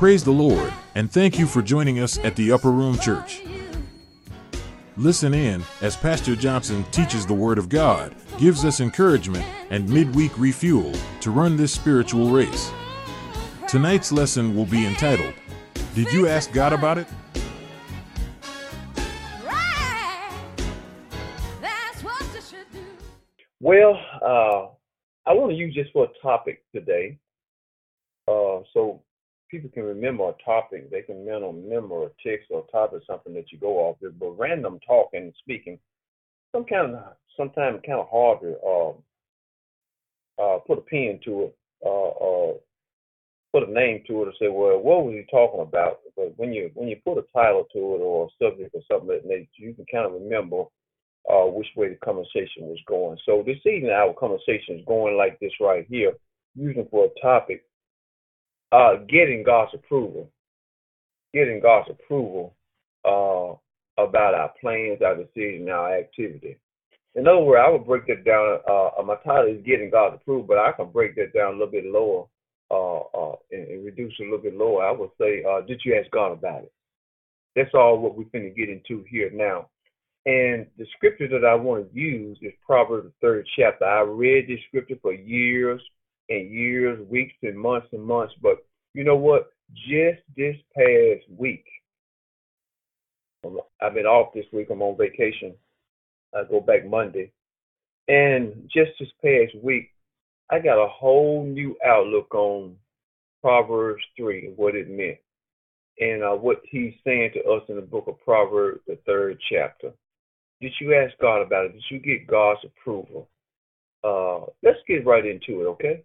Praise the Lord, and thank you for joining us at the Upper Room Church. Listen in as Pastor Johnson teaches the Word of God, gives us encouragement and midweek refuel to run this spiritual race. Tonight's lesson will be entitled, Did You Ask God About It? Well, uh, I want to use this for a topic today. Uh, so people can remember a topic. They can remember a text or a topic, something that you go off with. But random talking and speaking, some kind of sometimes kind of hard to uh, uh, put a pen to it, uh, uh, put a name to it, or say, well, what was he talking about? But when you when you put a title to it or a subject or something that you can kind of remember uh, which way the conversation was going. So this evening, our conversation is going like this right here, using for a topic uh, getting God's approval, getting God's approval uh, about our plans, our decisions, our activity. In other words, I would break that down. Uh, my title is getting God's approval, but I can break that down a little bit lower uh, uh, and, and, reduce it a little bit lower. I would say, uh, did you ask God about it? That's all what we're going to get into here now. And the scripture that I want to use is Proverbs the third chapter. I read this scripture for years and years, weeks and months and months. But you know what? Just this past week, I've been off this week. I'm on vacation. I go back Monday. And just this past week, I got a whole new outlook on Proverbs 3 and what it meant. And uh, what he's saying to us in the book of Proverbs, the third chapter. Did you ask God about it? Did you get God's approval? Uh, let's get right into it, okay?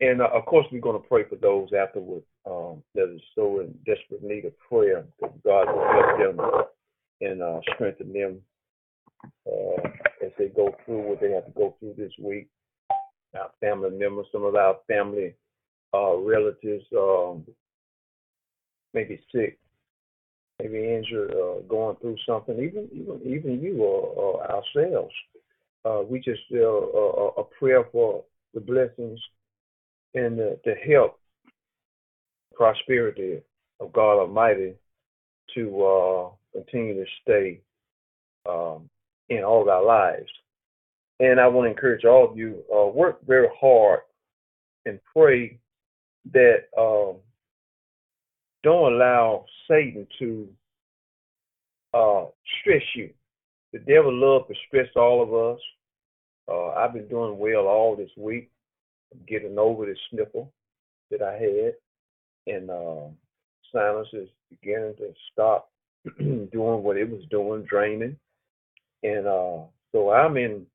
And uh, of course, we're going to pray for those afterwards um, that are so in desperate need of prayer that God will help them and uh, strengthen them uh, as they go through what they have to go through this week. Our family members, some of our family uh, relatives um, sick, maybe injured, uh, going through something. Even even even you or, or ourselves, uh, we just uh, a prayer for the blessings and the, the help, prosperity of God Almighty to uh, continue to stay um, in all of our lives. And I want to encourage all of you uh, work very hard and pray that um, don't allow Satan to uh, stress you. The devil loves to stress all of us. Uh, I've been doing well all this week getting over this sniffle that I had, and uh, sinus is beginning to stop doing what it was doing, draining, and uh, so I'm in.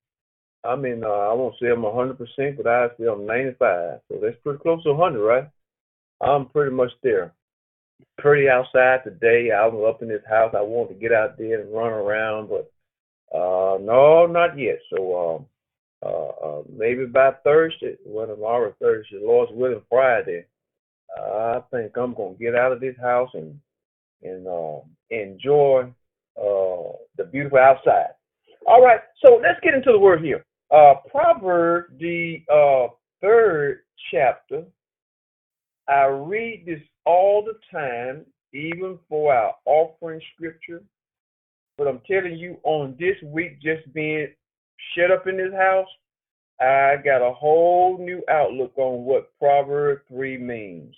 I'm in. Uh, I won't say I'm 100 percent, but I say I'm 95. So that's pretty close to 100, right? I'm pretty much there. Pretty outside today. I was up in this house. I wanted to get out there and run around, but uh no, not yet. So um, uh, uh, maybe by Thursday, well, tomorrow Thursday, Lord's willing, Friday, I think I'm gonna get out of this house and and uh, enjoy uh, the beautiful outside. All right, so let's get into the word here. Uh, Proverb, the uh, third chapter. I read this all the time, even for our offering scripture. But I'm telling you, on this week, just being shut up in this house, I got a whole new outlook on what Proverb 3 means.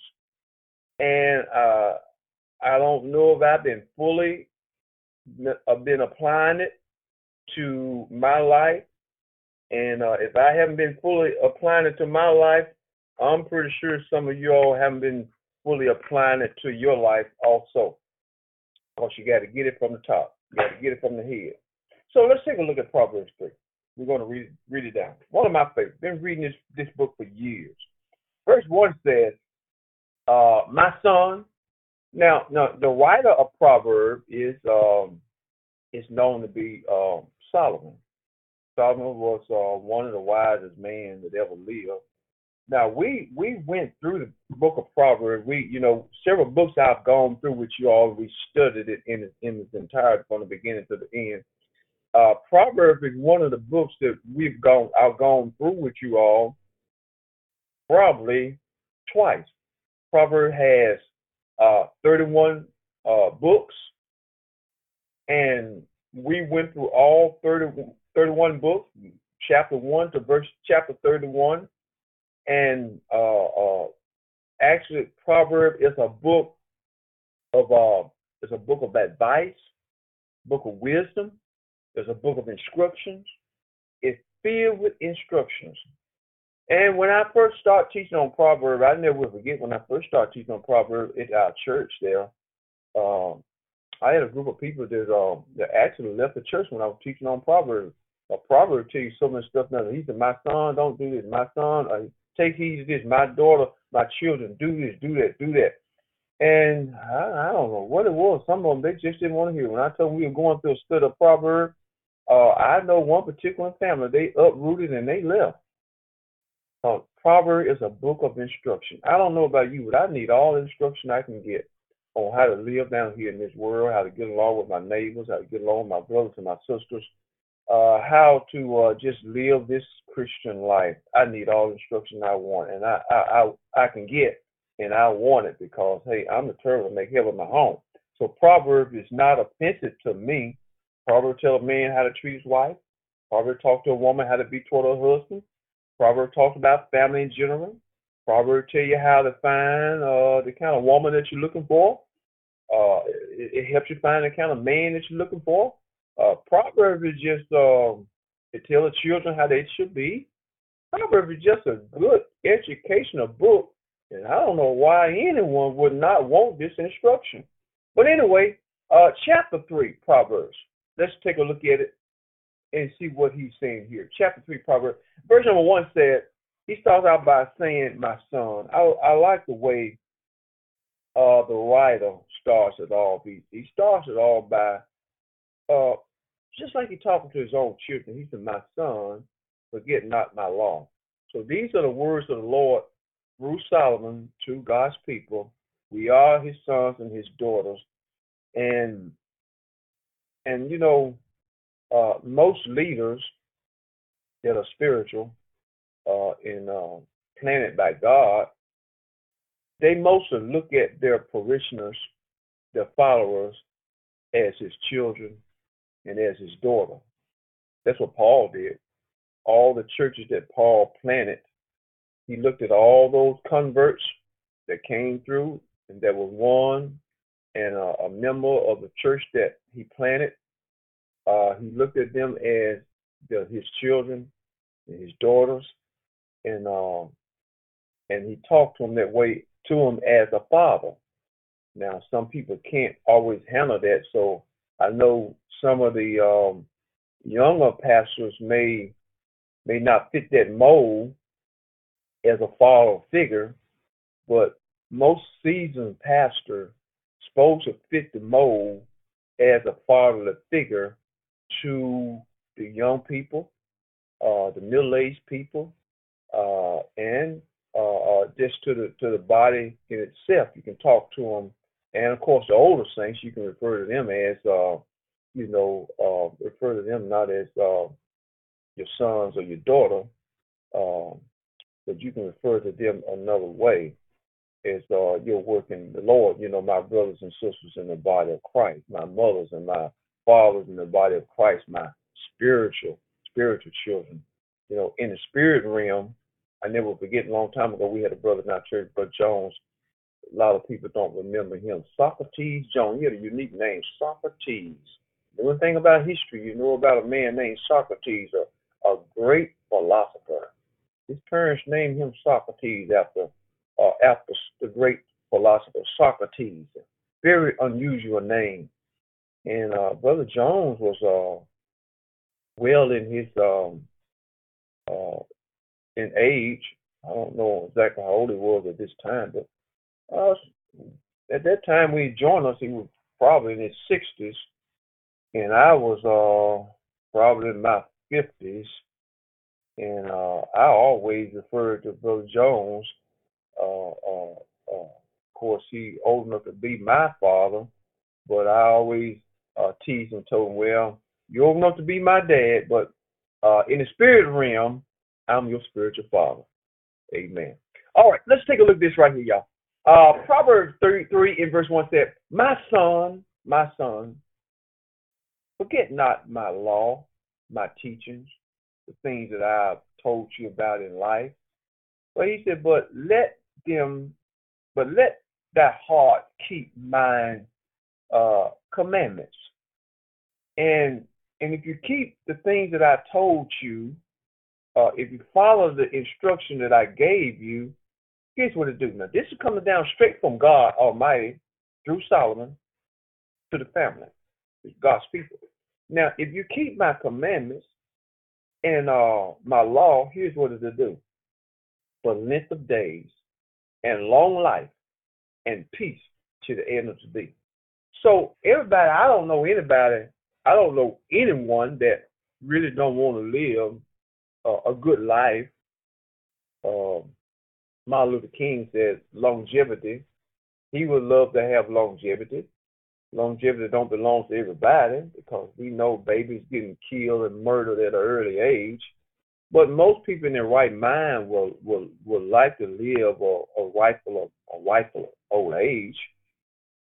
And uh, I don't know if I've been fully I've uh, been applying it to my life. And uh, if I haven't been fully applying it to my life, I'm pretty sure some of you all haven't been fully applying it to your life also. Because you got to get it from the top. You got to get it from the head. So let's take a look at Proverbs 3. We're going to read read it down. One of my favorites. Been reading this this book for years. Verse one says, uh, "My son." Now, now the writer of Proverbs is um, is known to be um, Solomon. Solomon was uh, one of the wisest men that ever lived. Now we we went through the book of Proverbs. We you know several books I've gone through with you all we studied it in in its entirety from the beginning to the end uh, Proverbs is one of the books that we've gone I've gone through with you all probably twice. Proverbs has uh, 31 uh, books, and we went through all 30, 31 books, chapter 1 to verse chapter 31. And uh, uh, actually, Proverb is a book of uh, it's a book of advice, book of wisdom. There's a book of instructions. It's filled with instructions. And when I first started teaching on Proverbs, I never will forget when I first started teaching on Proverbs at our church there. Um, I had a group of people that uh, that actually left the church when I was teaching on Proverbs. A proverb tell you so much stuff now. He said, My son, don't do this. My son, uh, take heed to this. My daughter, my children, do this, do that, do that. And I, I don't know what it was. Some of them, they just didn't want to hear. When I told them we were going through a study of Proverbs, uh, I know one particular family, they uprooted and they left. Uh, Proverb is a book of instruction. I don't know about you, but I need all the instruction I can get on how to live down here in this world, how to get along with my neighbors, how to get along with my brothers and my sisters, uh, how to uh, just live this Christian life. I need all the instruction I want, and I, I I I can get, and I want it because hey, I'm determined to make heaven my home. So Proverbs is not offensive to me. Proverbs tell a man how to treat his wife. Proverbs talk to a woman how to be toward her husband. Proverbs talks about family in general. Proverbs tell you how to find uh, the kind of woman that you're looking for. Uh, it, it, helps you find the kind of man that you're looking for. Uh, Proverbs is just um, it tells the children how they should be. Proverbs is just a good educational book, and I don't know why anyone would not want this instruction. But anyway, uh, chapter three, Proverbs. Let's take a look at it and see what he's saying here. Chapter 3, Proverbs. Verse number 1 said, he starts out by saying, My son. I, I like the way uh, the writer starts it all. He, he starts it all by, uh, just like he talking to his own children. He said, My son, forget not my law. So these are the words of the Lord through Solomon to God's people. We are his sons and his daughters. And and you know, uh, most leaders that are spiritual uh, and uh, planted by God, they mostly look at their parishioners, their followers, as his children and as his daughter. That's what Paul did. All the churches that Paul planted, he looked at all those converts that came through and that was one and a, a member of the church that he planted. Uh, he looked at them as the, his children and his daughters, and um, and he talked to them that way to them as a father. Now, some people can't always handle that, so I know some of the um, younger pastors may may not fit that mold as a father figure, but most seasoned pastor supposed to fit the mold as a fatherly figure to the young people, uh, the middle-aged people, uh, and uh, uh, just to the to the body in itself. You can talk to them, and of course, the older saints you can refer to them as, uh, you know, uh, refer to them not as your sons or your daughter, but you can refer to them another way as uh, you're working the Lord. You know, my brothers and sisters in the body of Christ, my mothers and my fathers in the body of Christ, my spiritual, spiritual children. You know, in the spirit realm, I never forget a long time ago we had a brother in our church, Brother Jones. A lot of people don't remember him. Socrates Jones. He had a unique name, Socrates. The one thing about history, you know about a man named Socrates, a, a great philosopher. His parents named him Socrates after uh, after the great philosopher Socrates. Very unusual name. And uh, Brother Jones was uh, well in his um, uh, in age. I don't know exactly how old he was at this time, but uh, at that time when he joined us, he was probably in his sixties, and I was uh, probably in my fifties. And I always referred to Brother Jones. Uh, uh, of course, he old enough to be my father, but I always uh, teased and told him, well, you're old enough to be my dad, but uh, in the spirit realm, I'm your spiritual father. Amen. All right, let's take a look at this right here, y'all. Uh, Proverbs 33 in verse 1 said, My son, my son, forget not my law, my teachings, the things that I've told you about in life. But he said, But let them, but let that heart keep mine uh, commandments. And and if you keep the things that I told you, uh, if you follow the instruction that I gave you, here's what it do. Now this is coming down straight from God Almighty through Solomon to the family, God's people. Now, if you keep my commandments and uh, my law, here's what it'll do. For length of days and long life and peace to the end of the day. So everybody, I don't know anybody, I don't know anyone that really don't want to live uh, a good life. Um, Martin Luther King said longevity. He would love to have longevity. Longevity don't belong to everybody because we know babies getting killed and murdered at an early age. But most people in their right mind will will, will like to live a, a rightful a rightful old age.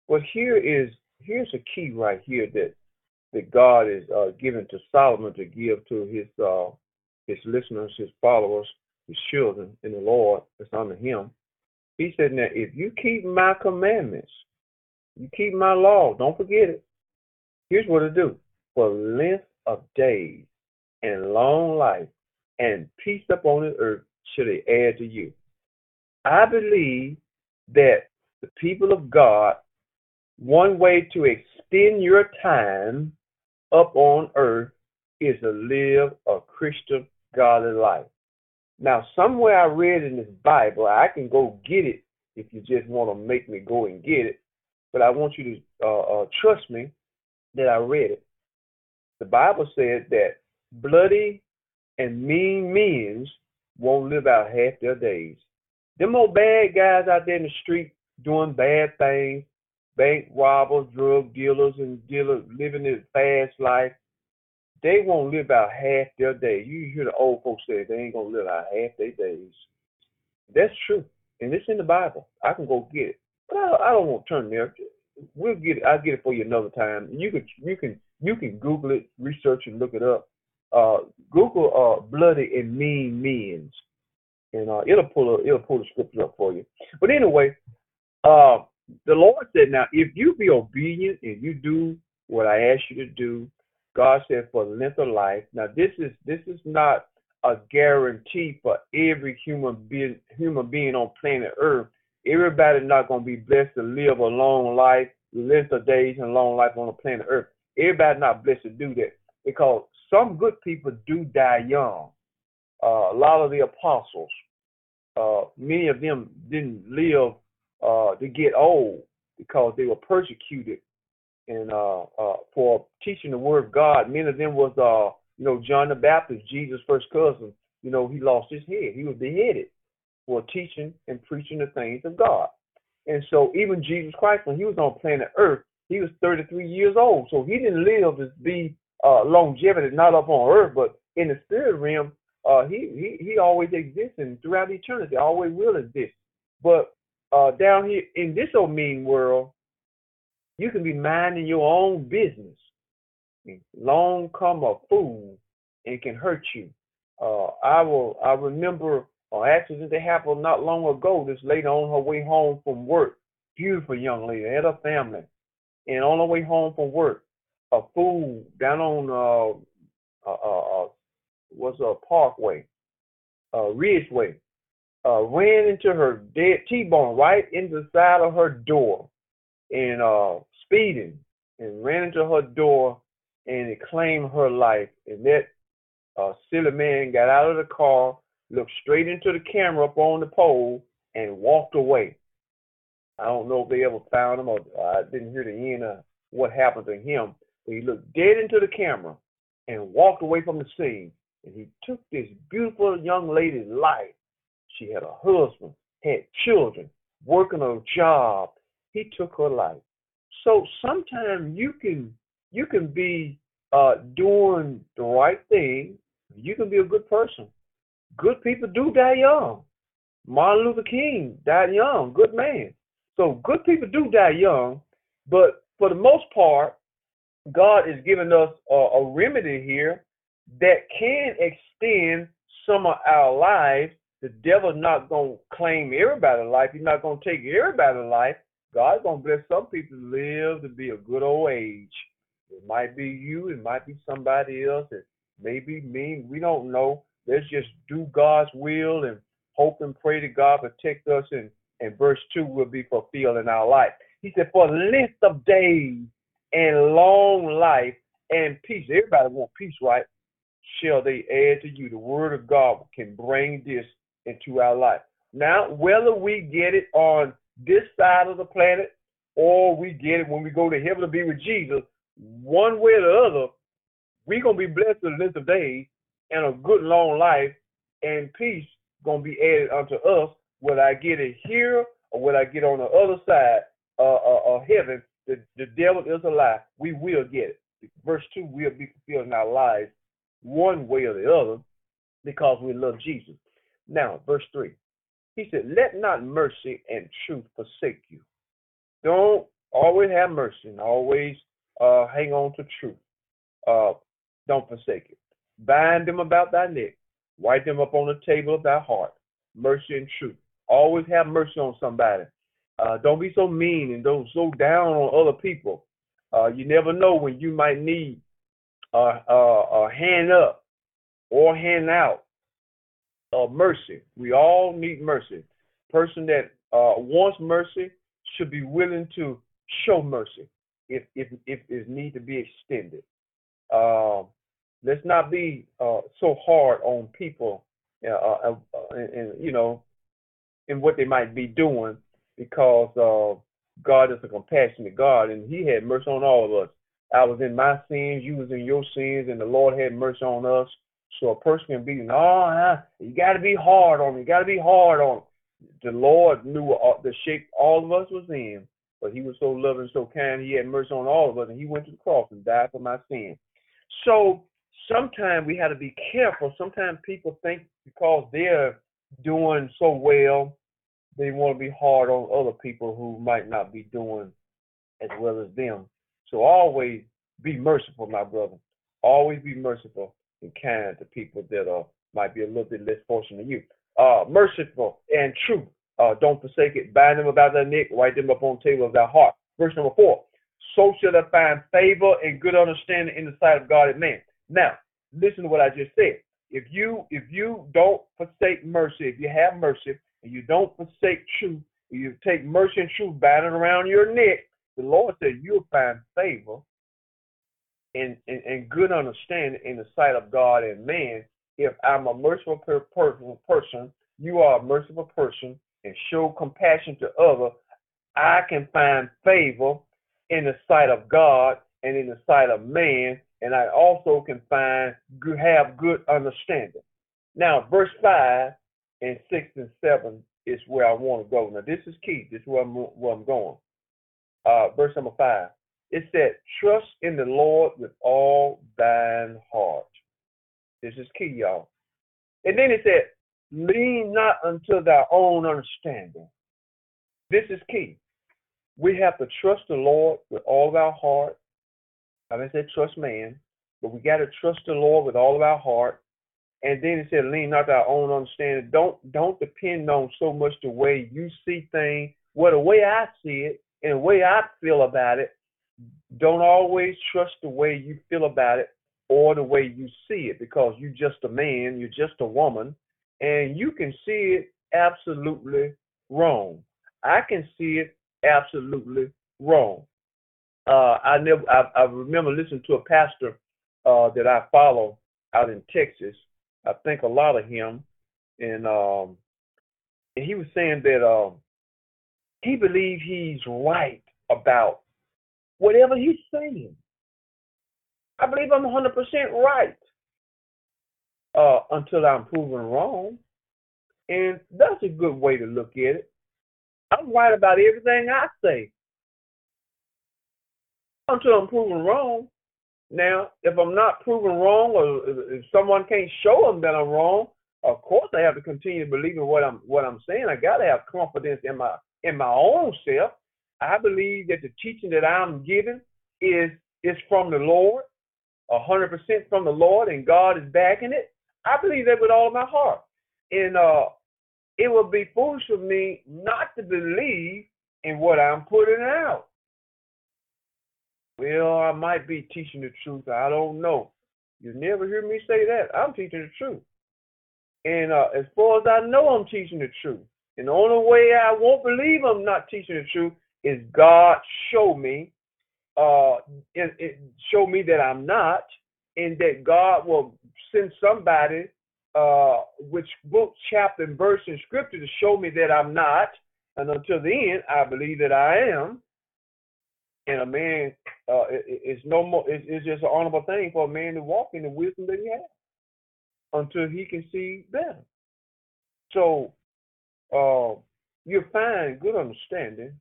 But here is here's a key right here that that God is uh, to Solomon to give to his uh, his listeners, his followers, his children in the Lord that's under him. He said, Now if you keep my commandments, you keep my law, don't forget it. Here's what it do. For length of days and long life and peace upon the earth should it add to you. I believe that the people of God, one way to extend your time up on earth is to live a Christian godly life. Now, somewhere I read in this Bible, I can go get it if you just want to make me go and get it, but I want you to uh, uh, trust me that I read it. The Bible said that bloody and mean men won't live out half their days. Them old bad guys out there in the street doing bad things, bank robbers, drug dealers, and dealers living this fast life, they won't live out half their day. You hear the old folks say they ain't gonna live out half their days. That's true, and it's in the Bible. I can go get it, but I, I don't want to turn there. We'll get it. I'll get it for you another time. You can you can you can Google it, research and look it up. Uh, Google uh, bloody and mean men's, and uh, it'll pull a, it'll pull the scripture up for you. But anyway, uh, the Lord said, now if you be obedient and you do what I ask you to do, God said for length of life. Now this is this is not a guarantee for every human being human being on planet Earth. Everybody's not gonna be blessed to live a long life, length of days and long life on the planet Earth. Everybody's not blessed to do that because some good people do die young. Uh, a lot of the apostles, uh, many of them didn't live uh, to get old because they were persecuted and uh, uh, for teaching the word of God. Many of them was, uh, you know, John the Baptist, Jesus' first cousin. You know, he lost his head. He was beheaded for teaching and preaching the things of God. And so even Jesus Christ, when he was on planet Earth, he was 33 years old. So he didn't live to be uh, longevity, not up on Earth, but in the spirit realm, uh, he, he he always exists and throughout eternity, always will exist. But uh, down here in this old mean world, you can be minding your own business. Long come a fool and can hurt you. Uh, I will. I remember an accident that happened not long ago. This lady on her way home from work, beautiful young lady, had a family, and on her way home from work, a fool down on uh, uh, uh, uh what's a parkway, uh, Ridgeway, uh, ran into her dead T-bone right into the side of her door, and uh, speeding and ran into her door and it claimed her life. And that uh, silly man got out of the car, looked straight into the camera up on the pole, and walked away. I don't know if they ever found him or I didn't hear the end of what happened to him. He looked dead into the camera and walked away from the scene. And he took this beautiful young lady's life. She had a husband, had children, working a job. He took her life. So sometimes you can you can be uh, doing the right thing. You can be a good person. Good people do die young. Martin Luther King died young, good man. So good people do die young, but for the most part, God is giving us a, a remedy here that can extend some of our lives. The devil's not gonna claim everybody's life. He's not gonna take everybody's life. God's gonna bless some people to live to be a good old age. It might be you, it might be somebody else, it may be me. We don't know. Let's just do God's will and hope and pray to God protect us and, and verse two will be fulfilled in our life. He said, For a length of days and long life and peace. Everybody want peace, right? Shall they add to you? The word of God can bring this into our life. Now, whether we get it on this side of the planet or we get it when we go to heaven to be with Jesus, one way or the other, we're gonna be blessed with a length of days and a good long life and peace gonna be added unto us, whether I get it here or whether I get on the other side uh, uh, of heaven. The, the devil is a lie. We will get it. Verse 2 will be fulfilled in our lives one way or the other because we love Jesus. Now, verse 3. He said, Let not mercy and truth forsake you. Don't always have mercy and always uh, hang on to truth. Uh, don't forsake it. Bind them about thy neck. Write them up on the table of thy heart. Mercy and truth. Always have mercy on somebody. Uh, don't be so mean and don't so down on other people. Uh, you never know when you might need a, a, a hand up or hand out of mercy. We all need mercy. Person that uh, wants mercy should be willing to show mercy if if if it need to be extended. Um, let's not be uh, so hard on people, uh, uh, and, and, you know, in what they might be doing, because uh, God is a compassionate God, and He had mercy on all of us. I was in my sins, you was in your sins, and the Lord had mercy on us. So a person can be, no, you got to be hard on them. You got to be hard on them. The Lord knew the shape all of us was in, but He was so loving, so kind. He had mercy on all of us, and He went to the cross and died for my sin. So sometimes we have to be careful. Sometimes people think because they're doing so well, they want to be hard on other people who might not be doing as well as them. So always be merciful, my brother. Always be merciful and kind to people that are might be a little bit less fortunate than you. Uh, merciful and true. Uh, don't forsake it. Bind them about their neck. Write them up on the table of their heart. Verse number four. So shall they find favor and good understanding in the sight of God and man. Now, listen to what I just said. If you if you don't forsake mercy, if you have mercy and you don't forsake truth, you take mercy and truth, it around your neck, the Lord said you'll find favor and, and, and good understanding in the sight of God and man. If I'm a merciful person, you are a merciful person, and show compassion to others, I can find favor in the sight of God and in the sight of man, and I also can find have good understanding. Now, verse five and six and seven is where I want to go. Now, this is key. This is where I'm, where I'm going. Uh, verse number five. It said, "Trust in the Lord with all thine heart." This is key, y'all. And then it said, "Lean not unto thy own understanding." This is key. We have to trust the Lord with all of our heart. I didn't say trust man, but we got to trust the Lord with all of our heart. And then it said, lean not to our own understanding. Don't don't depend on so much the way you see things, well, the way I see it and the way I feel about it. Don't always trust the way you feel about it or the way you see it because you're just a man, you're just a woman, and you can see it absolutely wrong. I can see it absolutely wrong. Uh, I never. I, I, remember listening to a pastor uh, that I follow out in Texas. I think a lot of him, and um, and he was saying that um, he believes he's right about whatever he's saying. I believe I'm 100% right uh, until I'm proven wrong, and that's a good way to look at it. I'm right about everything I say until I'm proven wrong. Now, if I'm not proven wrong, or if someone can't show them that I'm wrong, of course I have to continue believing what I'm what I'm saying. I got to have confidence in my in my own self. I believe that the teaching that I'm giving is is from the Lord, a hundred percent from the Lord, and God is backing it. I believe that with all my heart. And uh it would be foolish for me not to believe in what I'm putting out. Well, I might be teaching the truth. I don't know. You never hear me say that. I'm teaching the truth. And uh, as far as I know, I'm teaching the truth. And the only way I won't believe I'm not teaching the truth is God show me, uh, show me that I'm not, and that God will send somebody, uh, which book, chapter, and verse in Scripture to show me that I'm not. And until the end, I believe that I am. And a man, uh, it, it's no more. It, it's just an honorable thing for a man to walk in the wisdom that he has until he can see better. So uh, you'll find good understanding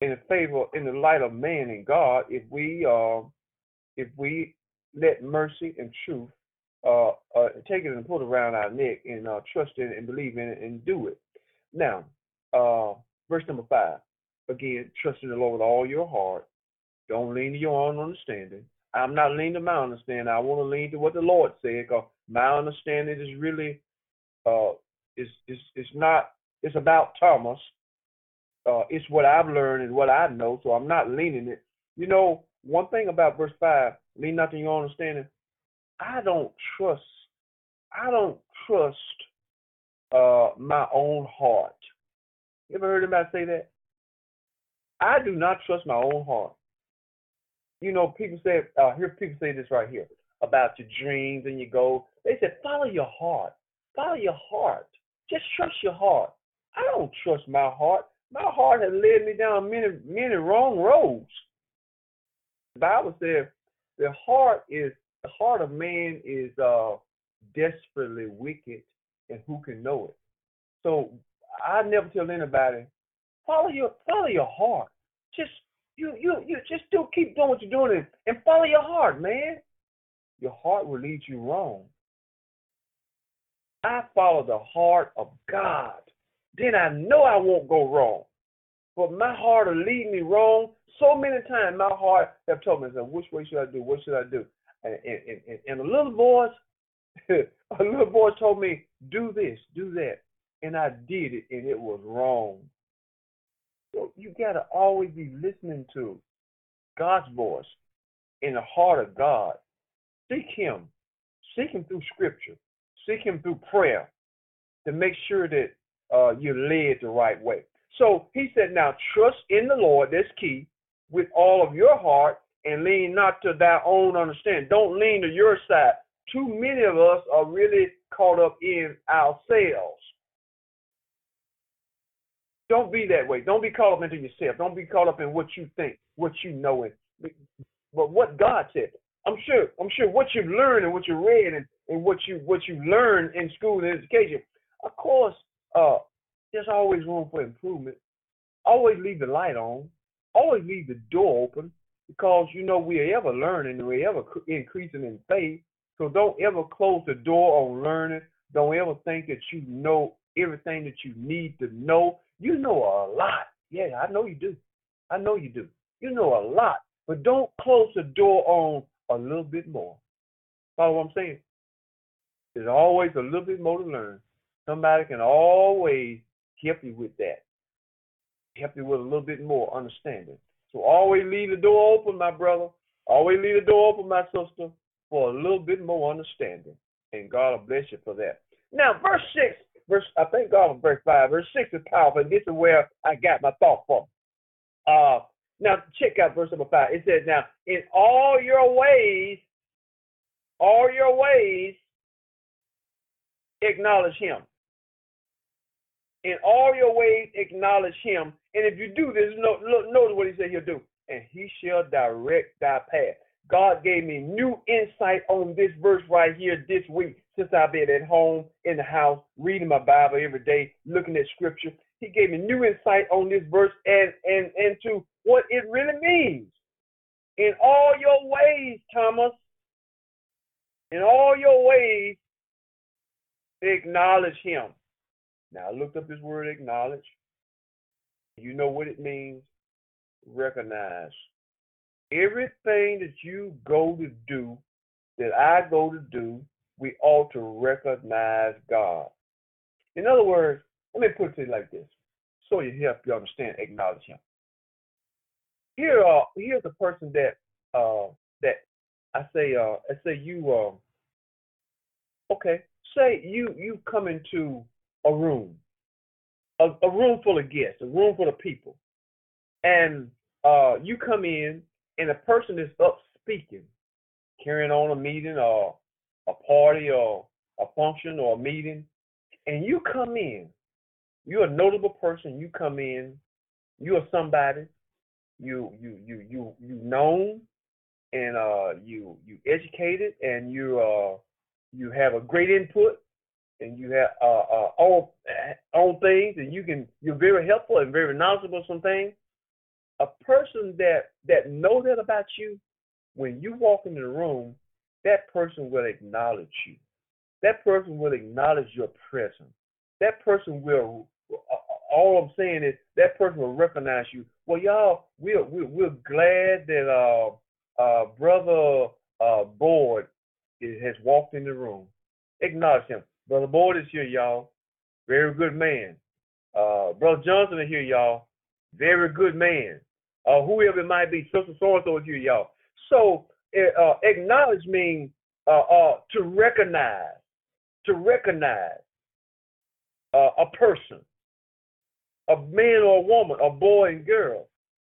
in the favor in the light of man and God if we uh, if we let mercy and truth uh, uh, take it and put it around our neck and uh, trust in it and believe in it and do it. Now, uh, verse number five. Again, trust in the Lord with all your heart. Don't lean to your own understanding. I'm not leaning to my understanding. I want to lean to what the Lord said, because my understanding is really uh is is is not it's about Thomas. Uh it's what I've learned and what I know, so I'm not leaning it. You know, one thing about verse five, lean not to your understanding. I don't trust I don't trust uh my own heart. You ever heard anybody say that? I do not trust my own heart you know, people say, uh, hear people say this right here about your dreams and your goals. They said, follow your heart. Follow your heart. Just trust your heart. I don't trust my heart. My heart has led me down many, many wrong roads. The Bible says the heart is the heart of man is uh, desperately wicked, and who can know it? So I never tell anybody follow your follow your heart. Just you you you just do keep doing what you're doing and, and follow your heart, man. Your heart will lead you wrong. I follow the heart of God. Then I know I won't go wrong. But my heart will lead me wrong. So many times my heart have told me, which way should I do? What should I do? And, and, and, and a little voice, a little voice told me, do this, do that. And I did it, and it was wrong. So you got to always be listening to God's voice in the heart of God. Seek Him. Seek Him through Scripture. Seek Him through prayer to make sure that uh, you're led the right way. So he said, Now trust in the Lord, that's key, with all of your heart and lean not to thy own understanding. Don't lean to your side. Too many of us are really caught up in ourselves. Don't be that way. Don't be caught up into yourself. Don't be caught up in what you think, what you know, and but what God said. I'm sure. I'm sure what you've learned and what you read and, and what you what you learned in school and education. Of course, uh, there's always room for improvement. Always leave the light on. Always leave the door open because you know we're ever learning and we're ever increasing in faith. So don't ever close the door on learning. Don't ever think that you know everything that you need to know. You know a lot. Yeah, I know you do. I know you do. You know a lot. But don't close the door on a little bit more. Follow what I'm saying? There's always a little bit more to learn. Somebody can always help you with that. Help you with a little bit more understanding. So always leave the door open, my brother. Always leave the door open, my sister, for a little bit more understanding. And God will bless you for that. Now, verse 6 verse I think God on verse five. Verse six is powerful, and this is where I got my thought from. Uh now check out verse number five. It says, Now in all your ways, all your ways acknowledge him. In all your ways acknowledge him. And if you do this, notice what he said he'll do. And he shall direct thy path. God gave me new insight on this verse right here this week since I've been at home in the house, reading my Bible every day, looking at scripture. He gave me new insight on this verse and and and to what it really means. In all your ways, Thomas, in all your ways, acknowledge him. Now I looked up this word acknowledge. You know what it means? Recognize. Everything that you go to do, that I go to do, we ought to recognize God. In other words, let me put it like this, so you help you understand, acknowledge Him. Here, uh, here's a person that, uh, that I say, uh, I say you, uh, okay, say you you come into a room, a, a room full of guests, a room full of people, and uh, you come in and a person is up speaking, carrying on a meeting or a party or a function or a meeting, and you come in, you're a notable person. You come in, you are somebody, you you you you you known, and uh you you educated, and you uh you have a great input, and you have uh, uh all on things, and you can you're very helpful and very knowledgeable some things. A person that that know that about you, when you walk into the room, that person will acknowledge you. That person will acknowledge your presence. That person will. All I'm saying is that person will recognize you. Well, y'all, we're we're, we're glad that uh uh brother uh Board has walked in the room. Acknowledge him. Brother Board is here, y'all. Very good man. Uh, Brother Johnson is here, y'all. Very good man. Uh, whoever it might be, Sister so and so is here, y'all. So uh, acknowledge means uh, uh, to recognize, to recognize uh, a person, a man or a woman, a boy and girl.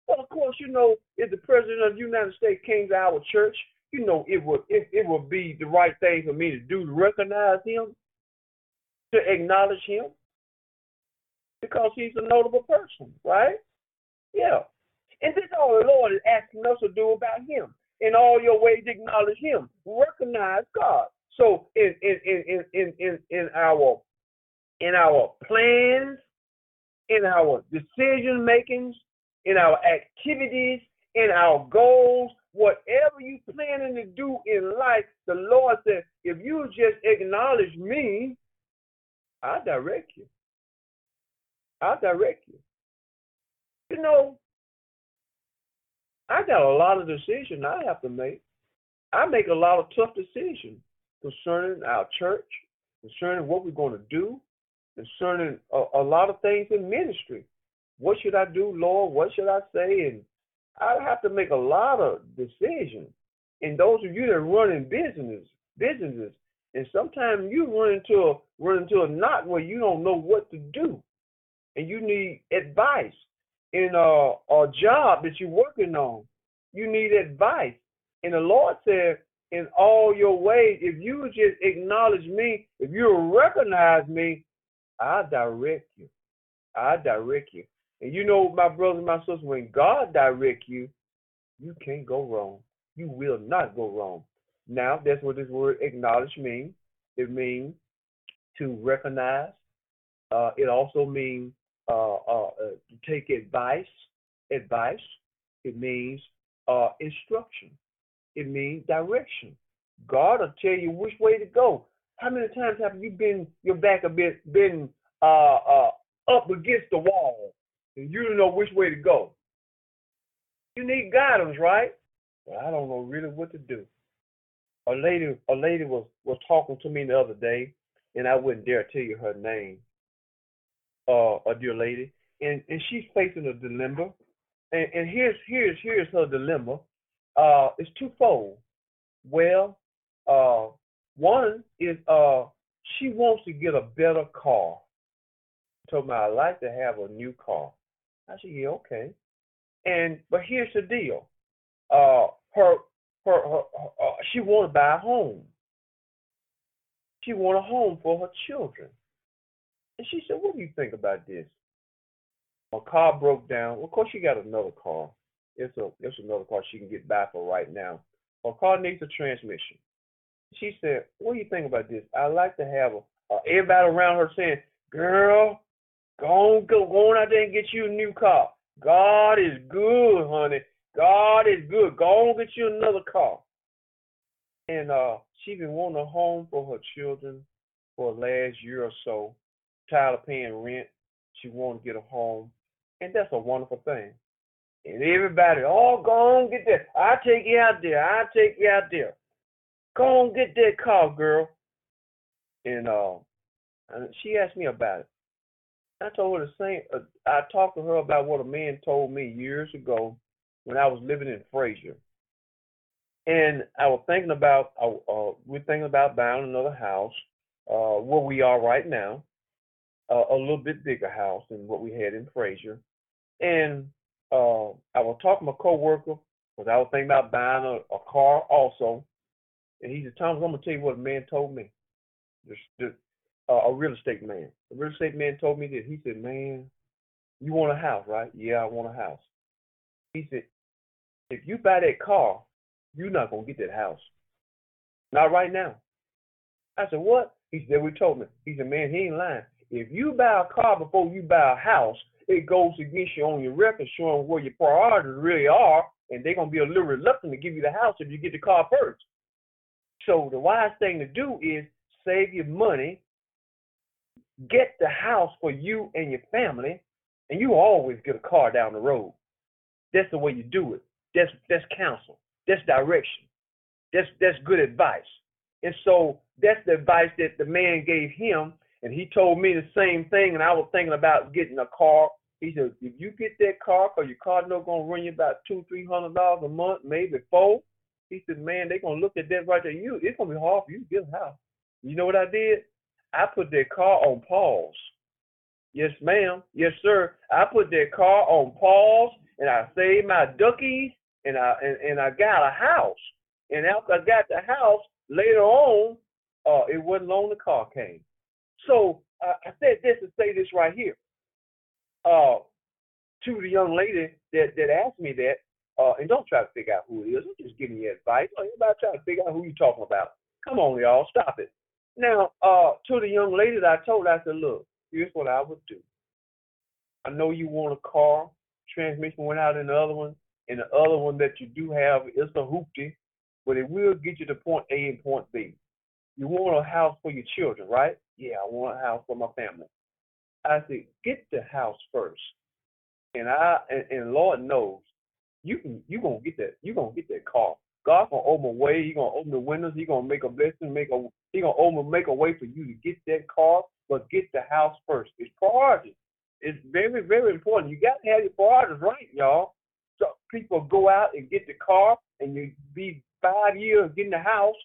Well, of course, you know, if the president of the United States came to our church, you know, it would it, it would be the right thing for me to do to recognize him, to acknowledge him, because he's a notable person, right? Yeah. And this is all the Lord is asking us to do about him. In all your ways, acknowledge him. Recognize God. So in in in in in in our in our plans, in our decision makings, in our activities, in our goals, whatever you planning to do in life, the Lord said, if you just acknowledge me, i direct you. i direct you. You know, I got a lot of decisions I have to make. I make a lot of tough decisions concerning our church, concerning what we're going to do, concerning a, a lot of things in ministry. What should I do, Lord? What should I say? And I have to make a lot of decisions. And those of you that run in business, businesses, and sometimes you run into a run into a knot where you don't know what to do, and you need advice in a, a job that you're working on. You need advice, and the Lord said, in all your ways, if you just acknowledge me, if you recognize me, I direct you. I direct you. And you know, my brothers and my sisters, when God direct you, you can't go wrong. You will not go wrong. Now, that's what this word acknowledge means. It means to recognize. Uh, it also means uh, uh, uh take advice. Advice. It means uh, instruction. It means direction. God will tell you which way to go. How many times have you been your back a bit been uh, uh, up against the wall and you don't know which way to go. You need guidance, right? But I don't know really what to do. A lady, a lady was was talking to me the other day, and I wouldn't dare tell you her name. Uh, a dear lady, and and she's facing a dilemma, and and here's here's here's her dilemma. Uh, it's twofold. Well, uh, one is uh, she wants to get a better car. Told me I'd like to have a new car. I said, yeah, okay. And but here's the deal. Uh, her, her, her, her uh, she want to buy a home. She want a home for her children. And she said, what do you think about this? My car broke down. Well, of course, she got another car. It's a it's another car she can get by for right now. Her car needs a transmission. She said, "What do you think about this? I like to have a, uh, everybody around her saying, "Girl, Go on, go, go on out there and get you a new car. God is good, honey. God is good. Go on get you another car. And uh, she been wanting a home for her children for the last year or so. Tired of paying rent. She want to get a home. And that's a wonderful thing. And everybody, oh, go on, get that. I'll take you out there. I'll take you out there. Go on, get that car, girl. And uh, and she asked me about it. I told her the same. Uh, I talked to her about what a man told me years ago when I was living in Frayser, And I was thinking about, uh, uh, we're thinking about buying another house uh, where we are right now, uh, a little bit bigger house than what we had in Frayser. And uh, I was talking to my coworker because I was thinking about buying a, a car also. And he said, Thomas, I'm going to tell you what a man told me. Just, uh, a real estate man. A real estate man told me that. He said, man, you want a house, right? Yeah, I want a house. He said, if you buy that car, you're not going to get that house. Not right now. I said, what? He said, we told me. He said, man, he ain't lying. If you buy a car before you buy a house, it goes against you on your record showing where your priorities really are, and they're to be a little reluctant to give you the house if you get the car first. So the wise thing to do is save your money, get the house for you and your family, and you always get a car down the road. That's the way you do it. That's that's counsel. That's direction. That's that's good advice. And so that's the advice that the man gave him, and he told me the same thing. And I was thinking about getting a car. He said, if you get that car, cause your car no gonna run you about two, three hundred dollars a month, maybe four. He said, man, they gonna look at that right there. You, it's gonna be hard for you to get a house. You know what I did? I put that car on pause. Yes, ma'am. Yes, sir. I put that car on pause, and I saved my duckies, and I and, and I got a house. And after I got the house, later on, uh, it wasn't long the car came. So uh, I said this to say this right here. Uh, to the young lady that that asked me that, uh, and don't try to figure out who it is. I'm just giving you advice. Anybody try to figure out who you're talking about? Come on, y'all, stop it. Now, uh, to the young lady that I told, I said, look, here's what I would do. I know you want a car. Transmission went out in the other one, and the other one that you do have is a hoopty, but it will get you to point A and point B. You want a house for your children, right? Yeah, I want a house for my family. I said, get the house first. And I and, and Lord knows you can you gonna get that you gonna get that car. God gonna open a way, He gonna open the windows, He gonna make a blessing, make a He gonna open make a way for you to get that car, but get the house first. It's priority. It's very, very important. You gotta have your priorities right, y'all. So people go out and get the car and you be five years getting the house.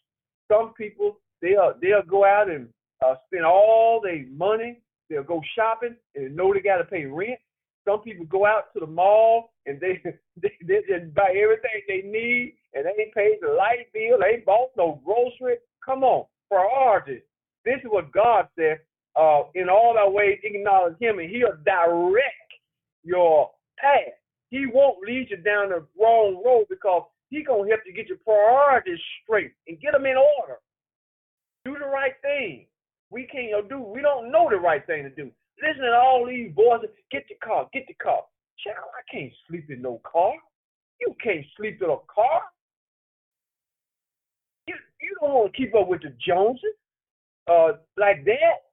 Some people they'll they'll go out and uh, spend all their money. They'll go shopping and know they got to pay rent. Some people go out to the mall and they, they they just buy everything they need and they ain't paid the light bill. They ain't bought no grocery. Come on, priorities. This is what God said. Uh, in all our ways, acknowledge Him, and He'll direct your path. He won't lead you down the wrong road because He gonna help you get your priorities straight and get them in order. Do the right thing. We can't do. We don't know the right thing to do. Listen to all these voices. Get the car. Get the car. Child, I can't sleep in no car. You can't sleep in a car. You you don't want to keep up with the Joneses, uh, like that.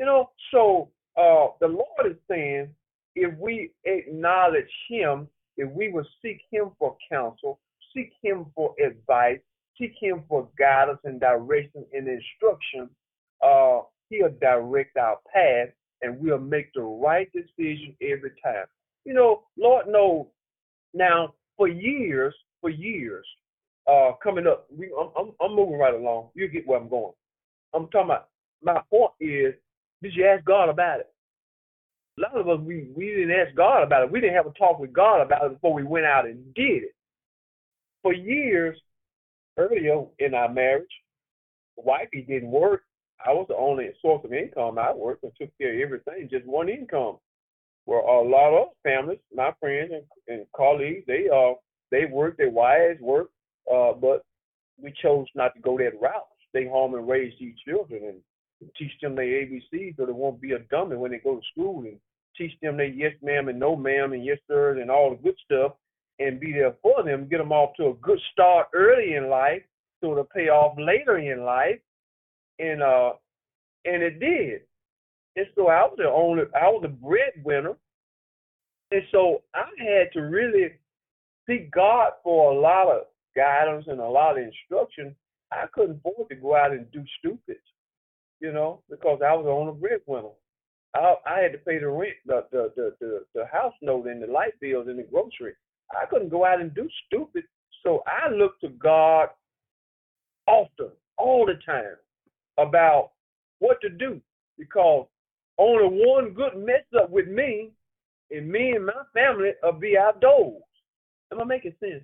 You know. So uh, the Lord is saying, if we acknowledge Him, if we will seek Him for counsel, seek Him for advice, seek Him for guidance and direction and instruction, uh, He'll direct our path and we'll make the right decision every time. You know, Lord knows. Now, for years, for years, uh, coming up, we, I'm, I'm, I'm moving right along. You get where I'm going. I'm talking about. My point is, did you ask God about it? A lot of us, we we didn't ask God about it. We didn't have a talk with God about it before we went out and did it. For years, earlier in our marriage, wifey didn't work. I was the only source of income. I worked and took care of everything, just one income. Where a lot of families, my friends and, and colleagues, they uh they work, their wives work, uh, but we chose not to go that route. Stay home and raise these children and teach them their ABCs so they won't be a dummy when they go to school and teach them their yes ma'am and no ma'am and yes sir and all the good stuff and be there for them, get them off to a good start early in life so to pay off later in life and uh, and it did. And so I was the only, I was the breadwinner, And so I had to really seek God for a lot of guidance and a lot of instruction. I couldn't afford to go out and do stupid, you know, because I was on a breadwinner. I, I had to pay the rent, the, the the the the house note, and the light bills, and the grocery. I couldn't go out and do stupid. So I looked to God often, all the time, about what to do because only one good mess up with me, and me and my family will be outdoors. Am I making sense?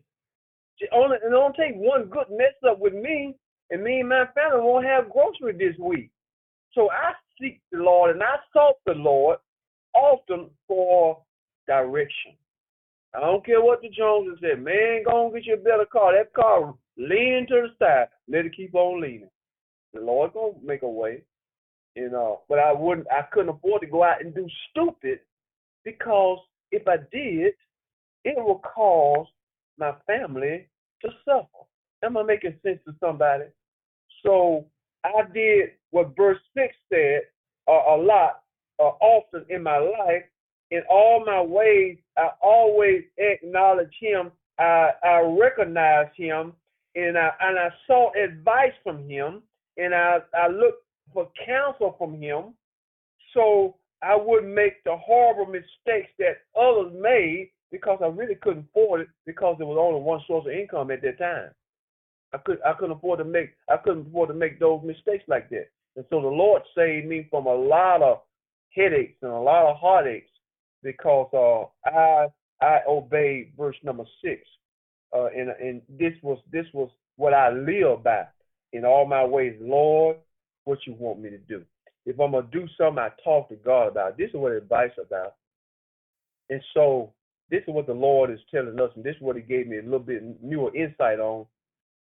Only it don't take one good mess up with me, and me and my family won't have grocery this week. So I seek the Lord and I sought the Lord often for direction. I don't care what the Joneses said. Man, go and get you a better car. That car leaning to the side. Let it keep on leaning. The Lord gonna make a way. You know, but I wouldn't I couldn't afford to go out and do stupid because if I did, it will cause my family to suffer. Am I making sense to somebody? So I did what verse 6 said uh, a lot, uh, often in my life. In all my ways, I always acknowledge him. I, I recognize him, and I and I sought advice from him, and I I looked for counsel from him, so I wouldn't make the horrible mistakes that others made because I really couldn't afford it because there was only one source of income at that time. I could I couldn't afford to make I couldn't afford to make those mistakes like that. And so the Lord saved me from a lot of headaches and a lot of heartaches because uh, I I obeyed verse number six. Uh, and and this was this was what I live by in all my ways. Lord, what you want me to do. If I'm gonna do something, I talk to God about. It. This is what advice about. And so this is what the Lord is telling us, and this is what He gave me a little bit newer insight on.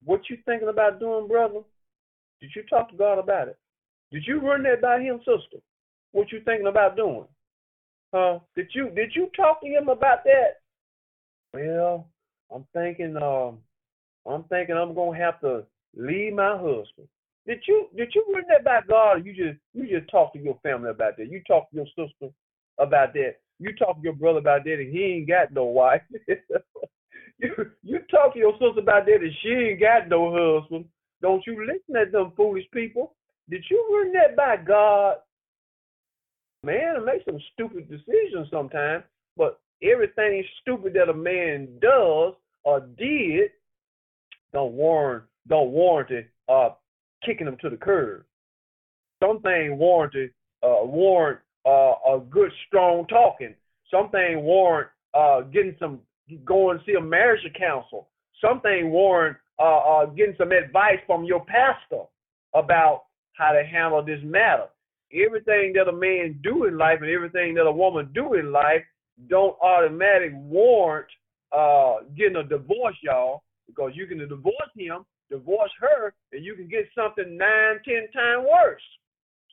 What you thinking about doing, brother? Did you talk to God about it? Did you run that by Him, sister? What you thinking about doing? Huh? Did you did you talk to Him about that? Well, I'm thinking. Um, I'm thinking I'm gonna have to leave my husband. Did you did you run that by God? You just you just talk to your family about that. You talk to your sister about that. You talk to your brother about that, and he ain't got no wife. you you talk to your sister about that, and she ain't got no husband. Don't you listen to them foolish people? Did you run that by God? Man, I make some stupid decisions sometimes, but everything stupid that a man does or did don't warrant don't warrant uh kicking them to the curb. Something warranted uh warrant uh, a good strong talking. Something warrant uh, getting some going to see a marriage counsel. Something warrant uh, uh, getting some advice from your pastor about how to handle this matter. Everything that a man do in life and everything that a woman do in life don't automatically warrant uh, getting a divorce, y'all, because you can divorce him, divorce her, and you can get something nine, ten times worse.